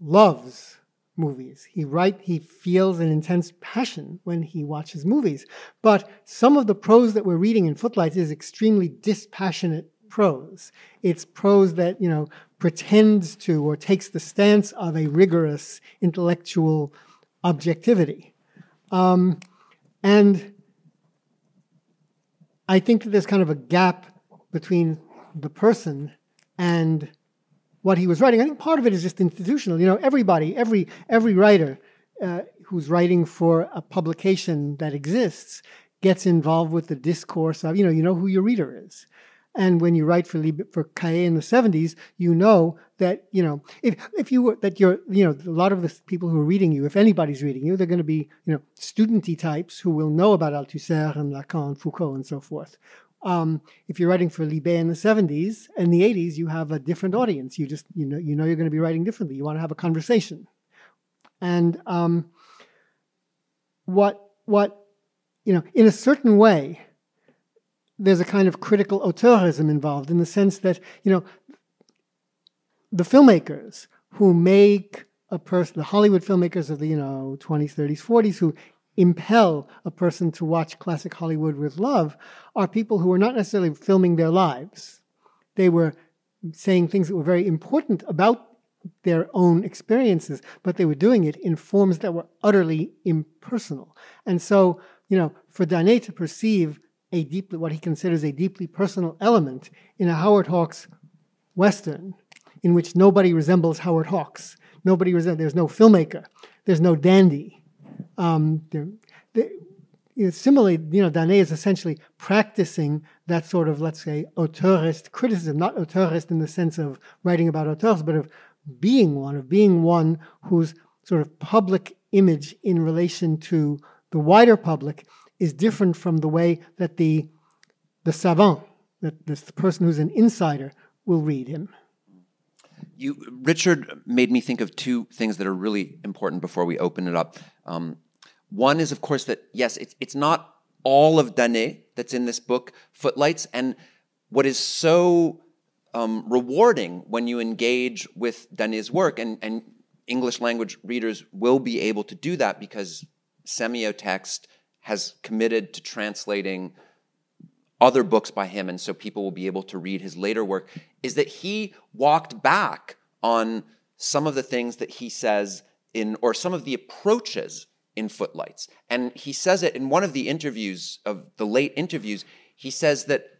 loves movies. He write he feels an intense passion when he watches movies. But some of the prose that we're reading in Footlights is extremely dispassionate prose. It's prose that, you know, pretends to or takes the stance of a rigorous intellectual objectivity. Um, and I think that there's kind of a gap between the person and what he was writing. I think part of it is just institutional. You know, everybody, every every writer uh, who's writing for a publication that exists gets involved with the discourse of you know you know who your reader is. And when you write for Lib- for Cahiers in the '70s, you know that you know if if you were that you're you know a lot of the people who are reading you, if anybody's reading you, they're going to be you know studenty types who will know about Althusser and Lacan, Foucault, and so forth. Um, if you're writing for Libé in the 70s and the 80s, you have a different audience. You just you know you know you're going to be writing differently. You want to have a conversation, and um, what what you know in a certain way, there's a kind of critical auteurism involved in the sense that you know the filmmakers who make a person, the Hollywood filmmakers of the you know 20s, 30s, 40s, who impel a person to watch classic Hollywood with love, are people who were not necessarily filming their lives. They were saying things that were very important about their own experiences, but they were doing it in forms that were utterly impersonal. And so, you know, for Daney to perceive a deeply, what he considers a deeply personal element in a Howard Hawks Western, in which nobody resembles Howard Hawks, nobody resembles, there's no filmmaker, there's no dandy. Um, there, you know, similarly, you know, Daney is essentially practicing that sort of, let's say, auteurist criticism, not auteurist in the sense of writing about auteurs, but of being one, of being one whose sort of public image in relation to the wider public is different from the way that the, the savant, that this person who's an insider, will read him. You, Richard, made me think of two things that are really important before we open it up. Um, one is, of course, that yes, it's, it's not all of Daney that's in this book, Footlights, and what is so um, rewarding when you engage with Daney's work, and, and English language readers will be able to do that because Semiotext has committed to translating other books by him, and so people will be able to read his later work, is that he walked back on some of the things that he says in, or some of the approaches in Footlights. And he says it in one of the interviews, of the late interviews, he says that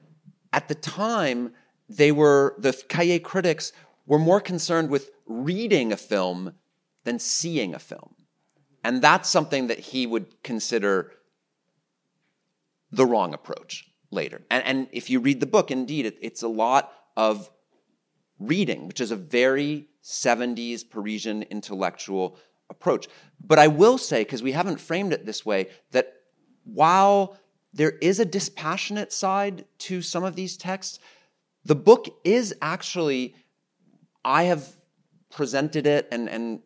at the time, they were, the Cahiers critics were more concerned with reading a film than seeing a film. And that's something that he would consider the wrong approach later. And, and if you read the book, indeed, it, it's a lot of reading, which is a very 70s Parisian intellectual approach. But I will say, because we haven't framed it this way, that while there is a dispassionate side to some of these texts, the book is actually, I have presented it and, and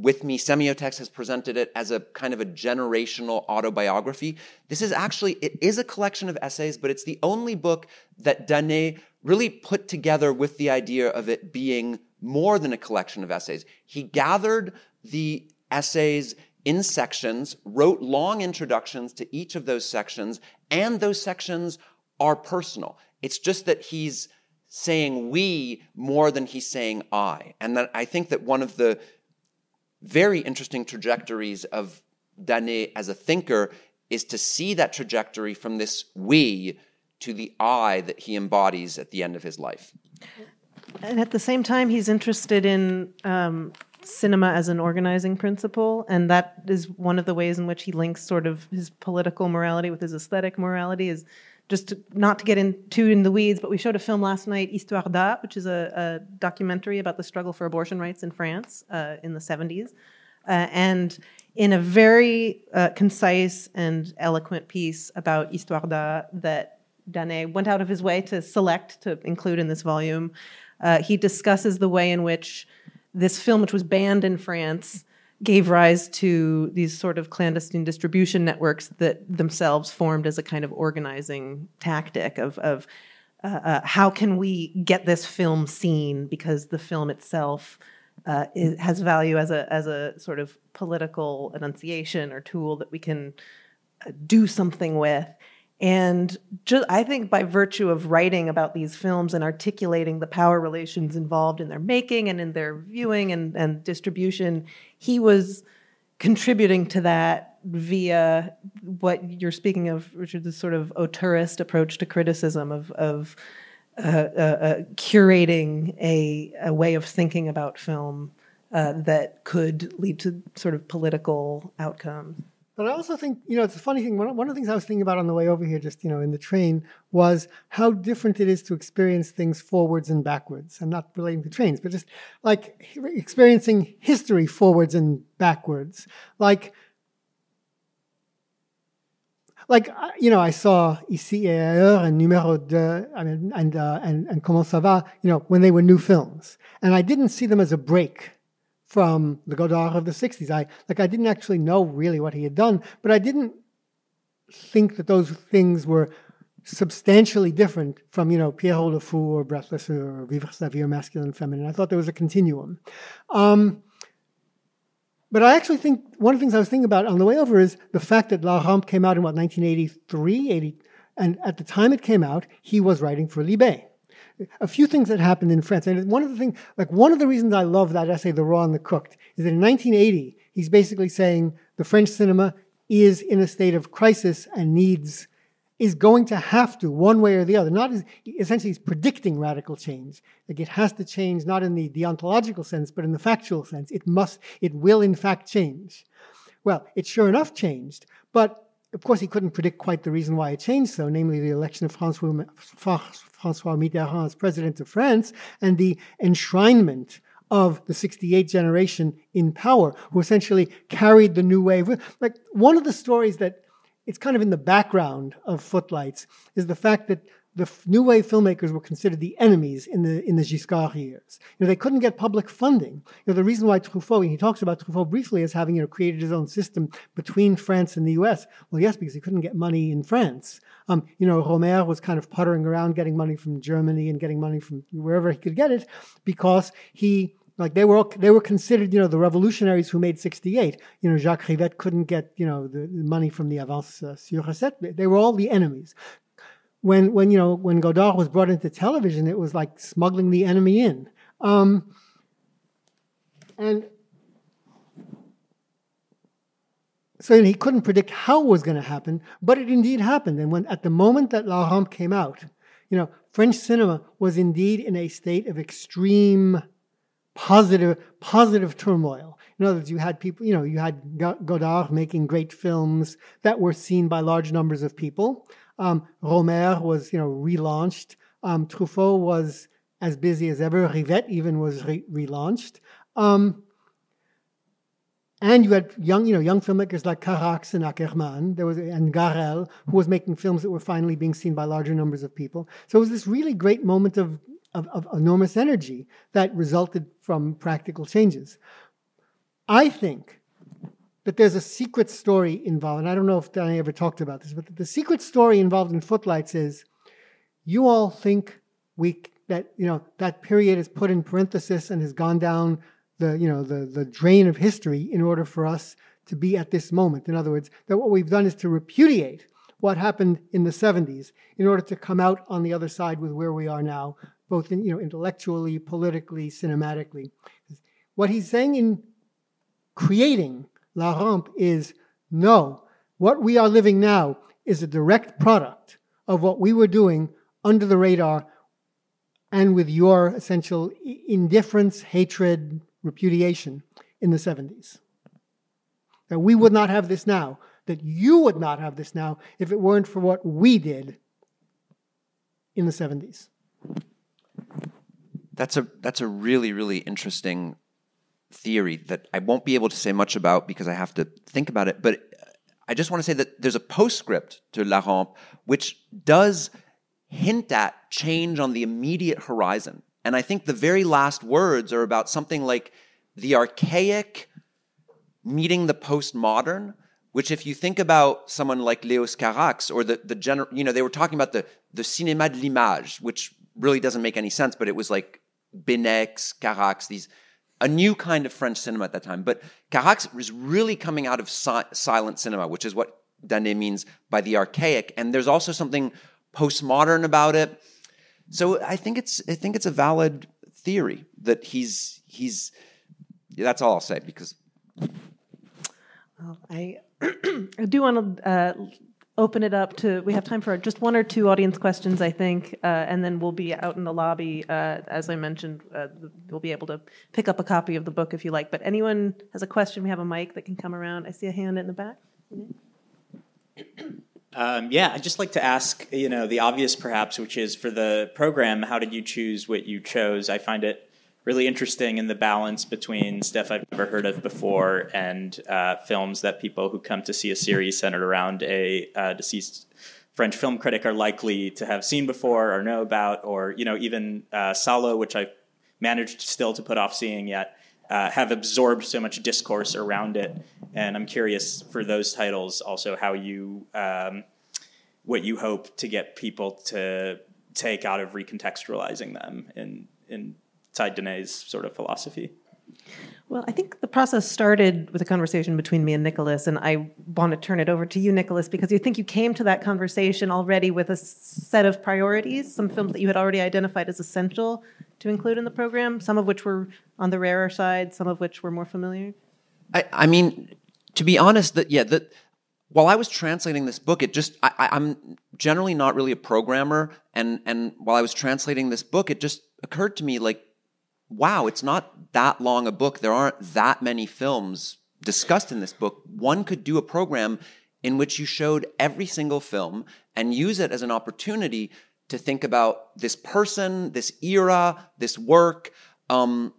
with me, Semiotext has presented it as a kind of a generational autobiography. This is actually, it is a collection of essays, but it's the only book that Daney really put together with the idea of it being more than a collection of essays. He gathered the essays in sections, wrote long introductions to each of those sections, and those sections are personal. It's just that he's saying we more than he's saying I. And that I think that one of the very interesting trajectories of Daney as a thinker is to see that trajectory from this we to the I that he embodies at the end of his life. And at the same time, he's interested in um, cinema as an organizing principle, and that is one of the ways in which he links sort of his political morality with his aesthetic morality. Is just to, not to get in too in the weeds, but we showed a film last night, Histoires d'A, which is a, a, documentary about the struggle for abortion rights in France uh, in the 70s. Uh, and in a very uh, concise and eloquent piece about Histoires d'A that Daney went out of his way to select to include in this volume, uh, he discusses the way in which this film, which was banned in France, gave rise to these sort of clandestine distribution networks that themselves formed as a kind of organizing tactic of, of uh, uh, how can we get this film seen? Because the film itself uh, is, has value as a as a sort of political enunciation or tool that we can uh, do something with and just, I think by virtue of writing about these films and articulating the power relations involved in their making and in their viewing and, and distribution, he was contributing to that via what you're speaking of, Richard, this sort of auteurist approach to criticism of, of uh, uh, uh, curating a, a, way of thinking about film uh, that could lead to sort of political outcomes. But I also think, you know, it's a funny thing. One, of the things I was thinking about on the way over here, just, you know, in the train, was how different it is to experience things forwards and backwards. I'm not relating to trains, but just like experiencing history forwards and backwards. Like, like you know, I saw Ici et ailleurs and Numéro deux and and, uh, and and Comment ça va, you know, when they were new films, and I didn't see them as a break from the Godard of the 60s. I like I didn't actually know really what he had done, but I didn't think that those things were substantially different from, you know, Pierrot le Fou or Breathless or Vivre sa vie Masculine Feminine. I thought there was a continuum. Um, but I actually think one of the things I was thinking about on the way over is the fact that La Rampe came out in what 1983, 80, and at the time it came out, he was writing for Libé. A few things that happened in France, and one of the things, like one of the reasons I love that essay, "The Raw and the Cooked," is that in 1980 he's basically saying the French cinema is in a state of crisis and needs is going to have to, one way or the other, not as, essentially he's predicting radical change. Like it has to change not in the deontological sense, but in the factual sense. It must, it will in fact change. Well, it sure enough changed, but of course he couldn't predict quite the reason why it changed so, namely the election of Francois, Francois Mitterrand as president of France and the enshrinement of the 68 generation in power, who essentially carried the new wave. Like one of the stories that it's kind of in the background of Footlights is the fact that the new wave filmmakers were considered the enemies in the in the Giscard years. You know, they couldn't get public funding. You know, the reason why Truffaut, he talks about Truffaut briefly as having you know created his own system between France and the U.S. Well, yes, because he couldn't get money in France. Um, you know, Rohmer was kind of puttering around getting money from Germany and getting money from wherever he could get it because he like they were they were considered you know the revolutionaries who made 68 you know jacques rivette couldn't get you know the, money from the avance uh, sur recette they were all the enemies when when you know when godard was brought into television it was like smuggling the enemy in um, and so he couldn't predict how it was going to happen but it indeed happened and when at the moment that la rampe came out you know french cinema was indeed in a state of extreme positive, positive turmoil. In other words, you had people, you know, you had Godard making great films that were seen by large numbers of people. Um, Rohmer was, you know, relaunched. Um, Truffaut was as busy as ever. Rivette even was re- relaunched. Um, and you had young, you know, young filmmakers like Carax and Akerman. There was and Garrel, who was making films that were finally being seen by larger numbers of people. So it was this really great moment of of, of enormous energy that resulted from practical changes. I think that there's a secret story involved, and I don't know if Daney ever talked about this, but the secret story involved in Footlights is you all think we that you know that period is put in parenthesis and has gone down the you know the the drain of history in order for us to be at this moment. In other words, that what we've done is to repudiate what happened in the 70s in order to come out on the other side with where we are now, both in, you know, intellectually, politically, cinematically. What he's saying in creating La Rampe is no, what we are living now is a direct product of what we were doing under the radar and with your essential indifference, hatred, repudiation in the 70s. That we would not have this now, that you would not have this now if it weren't for what we did in the 70s. That's a that's a really really interesting theory that I won't be able to say much about because I have to think about it. But I just want to say that there's a postscript to La Rampe which does hint at change on the immediate horizon. And I think the very last words are about something like the archaic meeting the postmodern, which if you think about someone like Leos Carax or the, the general, you know, they were talking about the, the cinéma de l'image, which really doesn't make any sense, but it was like Beineix, Carax, these a new kind of French cinema at that time. But Carax was really coming out of si- silent cinema, which is what Daney means by the archaic. And there's also something postmodern about it. So I think it's I think it's a valid theory that he's he's. That's all I'll say because. Well, I I do want to uh, open it up to we have time for just one or two audience questions i think uh, and then we'll be out in the lobby uh, as i mentioned uh, we'll be able to pick up a copy of the book if you like. But anyone has a question we have a mic that can come around. I see a hand in the back. Um, yeah i'd just like to ask you know the obvious perhaps which is for the program how did you choose what you chose? I find it really interesting in the balance between stuff I've never heard of before and uh, films that people who come to see a series centered around a uh, deceased French film critic are likely to have seen before or know about, or you know even uh, Salo, which I've managed still to put off seeing yet, uh, have absorbed so much discourse around it. And I'm curious for those titles also how you um, what you hope to get people to take out of recontextualizing them in in Ty Daney's sort of philosophy. Well, I think the process started with a conversation between me and Nicholas, and I want to turn it over to you, Nicholas, because you think you came to that conversation already with a set of priorities, some films that you had already identified as essential to include in the program, some of which were on the rarer side, some of which were more familiar. I, I mean, to be honest, that yeah, that while I was translating this book, it just I, I'm generally not really a programmer, and and while I was translating this book, it just occurred to me like wow, it's not that long a book. There aren't that many films discussed in this book. One could do a program in which you showed every single film and use it as an opportunity to think about this person, this era, this work. Um,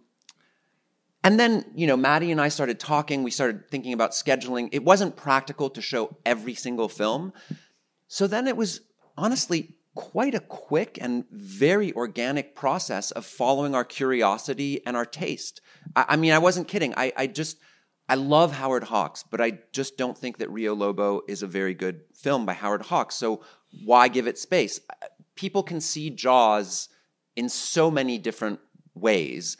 and then, you know, Maddie and I started talking. We started thinking about scheduling. It wasn't practical to show every single film. So then it was honestly quite a quick and very organic process of following our curiosity and our taste. I, I mean, I wasn't kidding. I, I, just, I love Howard Hawks, but I just don't think that Rio Lobo is a very good film by Howard Hawks. So why give it space? People can see Jaws in so many different ways.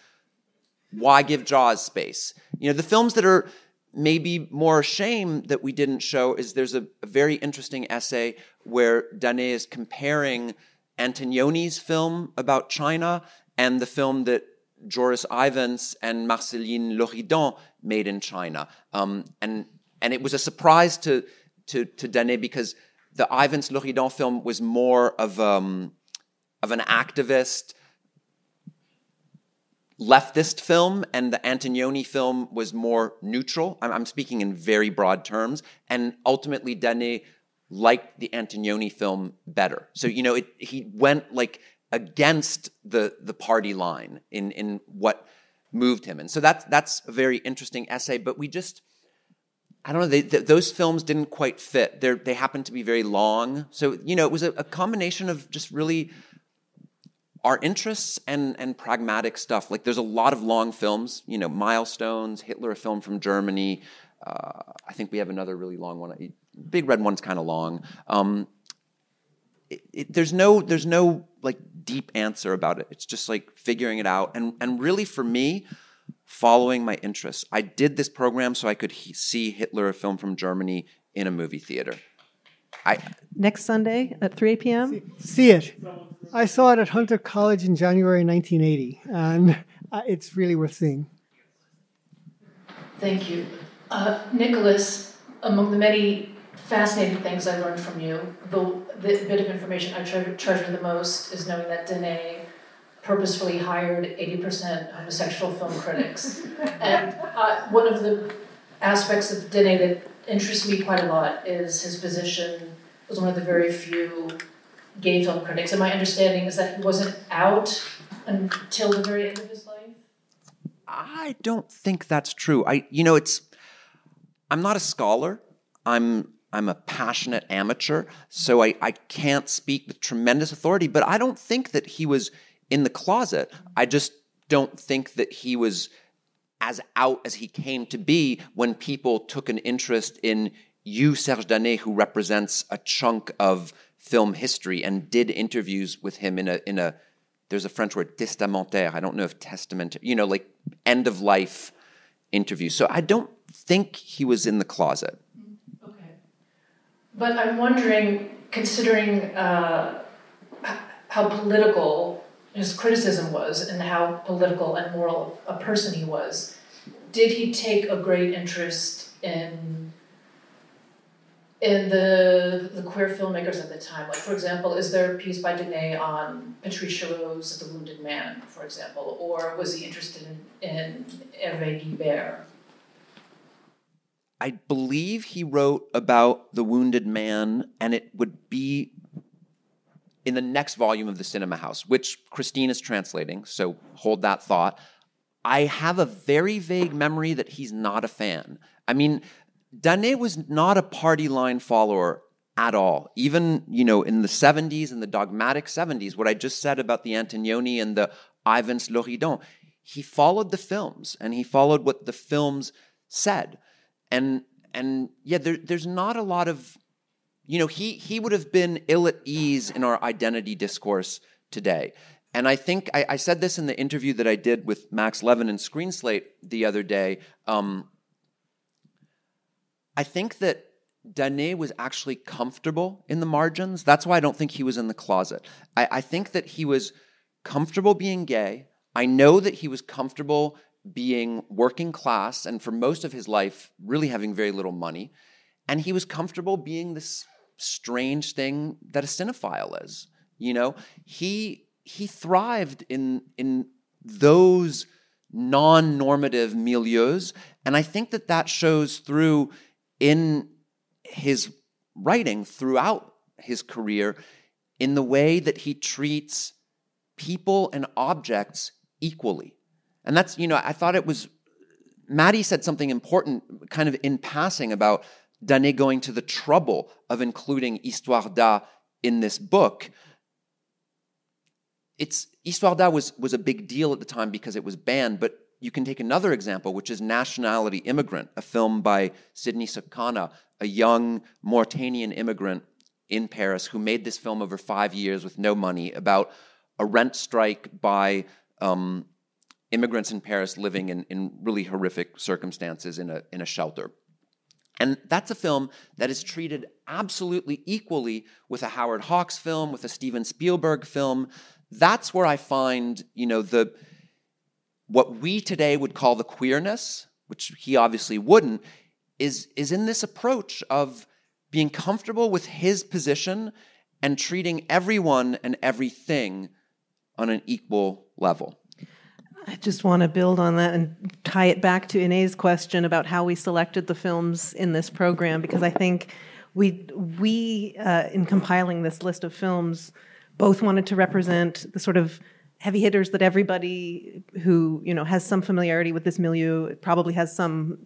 Why give Jaws space? You know, the films that are maybe more shame that we didn't show is there's a, a very interesting essay where Daney is comparing Antonioni's film about China and the film that Joris Ivens and Marceline Loridan made in China. Um, and, and it was a surprise to, to, to Daney because the Ivens Loridan film was more of, um, of an activist leftist film, and the Antonioni film was more neutral. I'm, I'm speaking in very broad terms. And ultimately, Daney liked the Antonioni film better. So, you know, it, he went like against the, the party line in, in what moved him. And so that's, that's a very interesting essay, but we just, I don't know, they, those films didn't quite fit. They're, they happened to be very long. So, you know, it was a, a combination of just really our interests and and pragmatic stuff. Like there's a lot of long films, you know, milestones, Hitler, a film from Germany. Uh, I think we have another really long one. Big Red one's kind of long. Um, it, it, there's no there's no like deep answer about it. It's just like figuring it out. And and really for me, following my interests. I did this program so I could he- see Hitler, a film from Germany, in a movie theater. I, Next Sunday at 3 p.m. See it. I saw it at Hunter College in January 1980, and uh, it's really worth seeing. Thank you. Uh, Nicholas, among the many fascinating things I learned from you, the, the bit of information I tre- treasure the most is knowing that Daney purposefully hired 80% homosexual film critics. and uh, one of the aspects of Daney that interests me quite a lot is his position was one of the very few gay film critics. And my understanding is that he wasn't out until the very end of his life. I don't think that's true. I, you know, it's. I'm not a scholar. I'm I'm a passionate amateur, so I, I can't speak with tremendous authority. But I don't think that he was in the closet. I just don't think that he was as out as he came to be when people took an interest in you, Serge Daney, who represents a chunk of film history and did interviews with him in a in a there's a French word testamentaire. I don't know if testament, you know, like end of life interview. So I don't think he was in the closet. Okay, but I'm wondering, considering uh, how political his criticism was and how political and moral a person he was, did he take a great interest in in the the queer filmmakers at the time. Like for example, is there a piece by Daney on Patrice Chéreau's The Wounded Man, for example, or was he interested in, in Hervé Guibert? I believe he wrote about the wounded man, and it would be in the next volume of the Cinema House, which Christine is translating. So hold that thought. I have a very vague memory that he's not a fan. I mean, Daney was not a party line follower at all. Even, you know, in the 70s and the dogmatic 70s, what I just said about the Antonioni and the Ivens Loridan, he followed the films and he followed what the films said. And and yeah, there, there's not a lot of, you know, he he would have been ill at ease in our identity discourse today. And I think I, I, said this in the interview that I did with Max Levin and Screenslate the other day. Um, I think that Daney was actually comfortable in the margins. That's why I don't think he was in the closet. I, I think that he was comfortable being gay. I know that he was comfortable being working class and for most of his life, really having very little money. And he was comfortable being this strange thing that a cinephile is. You know, he he thrived in in those non-normative milieus, and I think that that shows through in his writing throughout his career in the way that he treats people and objects equally. And that's, you know, I thought it was, Maddie said something important kind of in passing about Daney going to the trouble of including Histoires d'A in this book. It's Histoires d'A was, was a big deal at the time because it was banned, but you can take another example, which is Nationality Immigrant, a film by Sidney Sokhona, a young Mauritanian immigrant in Paris who made this film over five years with no money about a rent strike by um, immigrants in Paris living in, in really horrific circumstances in a, in a shelter. And that's a film that is treated absolutely equally with a Howard Hawks film, with a Steven Spielberg film. That's where I find, you know, the what we today would call the queerness, which he obviously wouldn't, is, is in this approach of being comfortable with his position and treating everyone and everything on an equal level. I just want to build on that and tie it back to Ine's question about how we selected the films in this program, because I think we, we uh, in compiling this list of films, both wanted to represent the sort of heavy hitters that everybody who you know has some familiarity with this milieu probably has some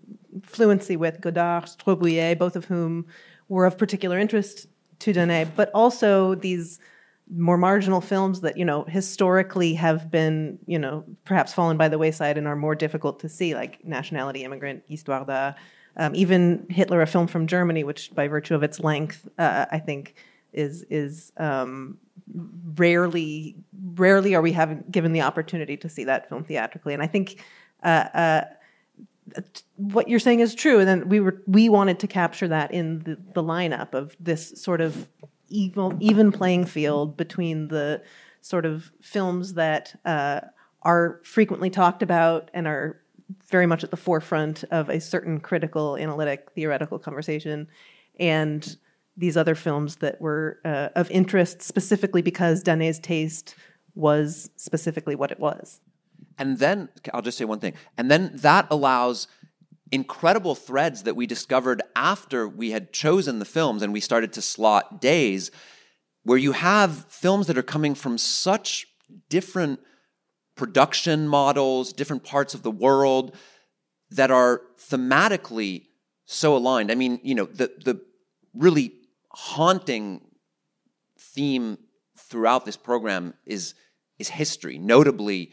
fluency with Godard, Straub-Huillet, both of whom were of particular interest to Daney, but also these more marginal films that you know historically have been you know perhaps fallen by the wayside and are more difficult to see, like Nationality Immigrant, Histoires d'A, um, even Hitler, a film from Germany, which by virtue of its length, uh, I think is is um, rarely rarely are we having given the opportunity to see that film theatrically. And i think uh, uh, what you're saying is true and then we were we wanted to capture that in the, the lineup of this sort of even even playing field between the sort of films that uh, are frequently talked about and are very much at the forefront of a certain critical analytic theoretical conversation and these other films that were uh, of interest specifically because Daney's taste was specifically what it was. And then I'll just say one thing. And then that allows incredible threads that we discovered after we had chosen the films and we started to slot days where you have films that are coming from such different production models, different parts of the world that are thematically so aligned. I mean, you know, the the really haunting theme throughout this program is is history, notably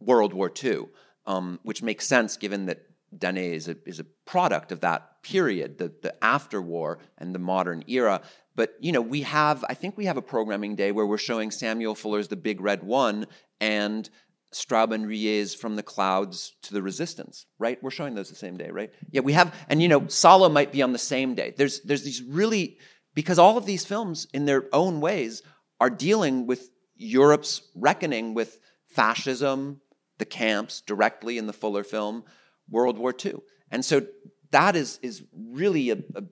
World War II, um, which makes sense given that Daney is a, is a product of that period, the, the after war and the modern era. But you know, we have I think we have a programming day where we're showing Samuel Fuller's The Big Red One and Straub and Huillet's From the Clouds to the Resistance, right? We're showing those the same day, right? Yeah, we have, and you know, Salo might be on the same day. There's there's these really because all of these films, in their own ways, are dealing with Europe's reckoning with fascism, the camps directly in the Fuller film, World War II. And so that is, is really a, a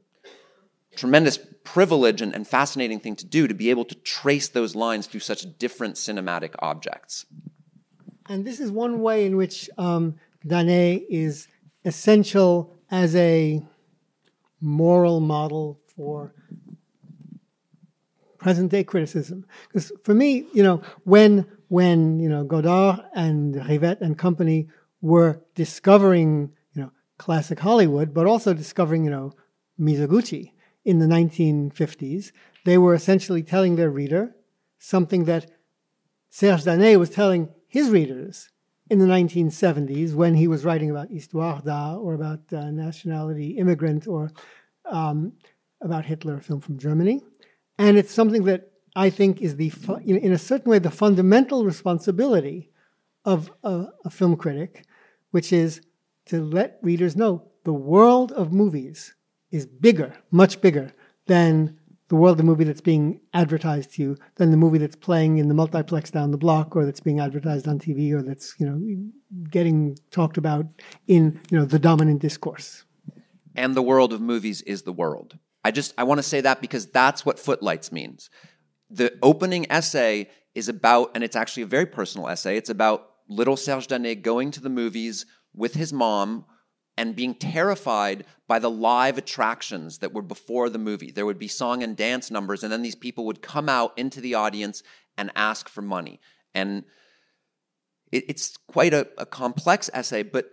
tremendous privilege and, and, fascinating thing to do to be able to trace those lines through such different cinematic objects. And this is one way in which um, Daney is essential as a moral model for present day criticism. Because for me, you know, when when you know Godard and Rivette and company were discovering you know classic Hollywood, but also discovering you know Mizoguchi in the 1950s, they were essentially telling their reader something that Serge Daney was telling his readers in the 1970s when he was writing about Histoires d'A or about uh, nationality immigrant or um, about Hitler, a film from Germany. And it's something that I think, is the fu- in a certain way the fundamental responsibility of a, a film critic, which is to let readers know the world of movies is bigger, much bigger than the world of the movie that's being advertised to you, than the movie that's playing in the multiplex down the block, or that's being advertised on TV, or that's you know getting talked about in you know the dominant discourse. and the world of movies is the world. I just I want to say that because that's what Footlights means. The opening essay is about, and it's actually a very personal essay. It's about little Serge Daney going to the movies with his mom and being terrified by the live attractions that were before the movie. There would be song and dance numbers, and then these people would come out into the audience and ask for money. And it, it's quite a, a complex essay, but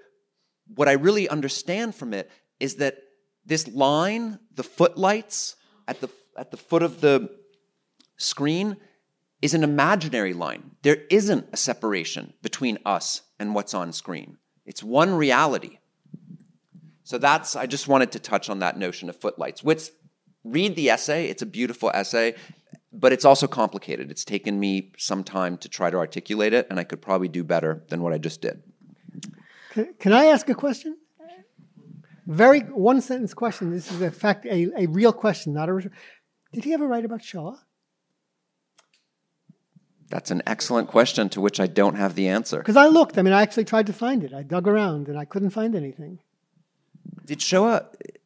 what I really understand from it is that this line, the footlights at the at the foot of the screen, is an imaginary line. There isn't a separation between us and what's on screen. It's one reality. So that's I just wanted to touch on that notion of footlights. Which read the essay, it's a beautiful essay, but it's also complicated. It's taken me some time to try to articulate it, and I could probably do better than what I just did. Can, I ask a question? Very one sentence question. This is a fact, a, a real question, not a. Did he ever write about Shoah? That's an excellent question to which I don't have the answer. Because I looked. I mean, I actually tried to find it. I dug around and I couldn't find anything. Did Shoah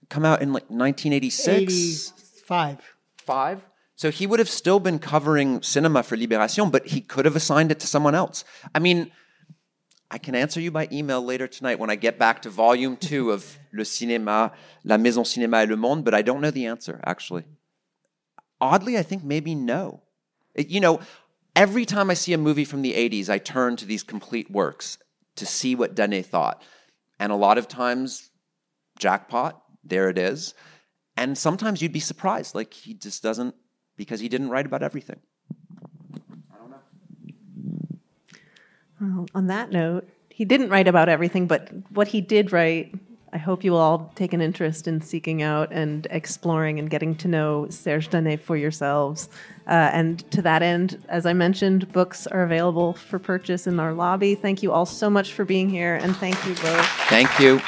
come out in like 1986? Eighty-five. Five? So he would have still been covering cinema for Libération, but he could have assigned it to someone else. I mean, I can answer you by email later tonight when I get back to volume two of Le Cinéma, La Maison Cinéma et Le Monde, but I don't know the answer, actually. Oddly, I think maybe no. It- you know, every time I see a movie from the 80s, I turn to these complete works to see what Daney thought. And a lot of times, jackpot, there it is. And sometimes you'd be surprised, like he just doesn't, because he didn't write about everything. I don't know. Well, on that note, he didn't write about everything, but what he did write, I hope you will all take an interest in seeking out and exploring and getting to know Serge Daney for yourselves. Uh, and to that end, as I mentioned, books are available for purchase in our lobby. Thank you all so much for being here, and thank you both. Thank you.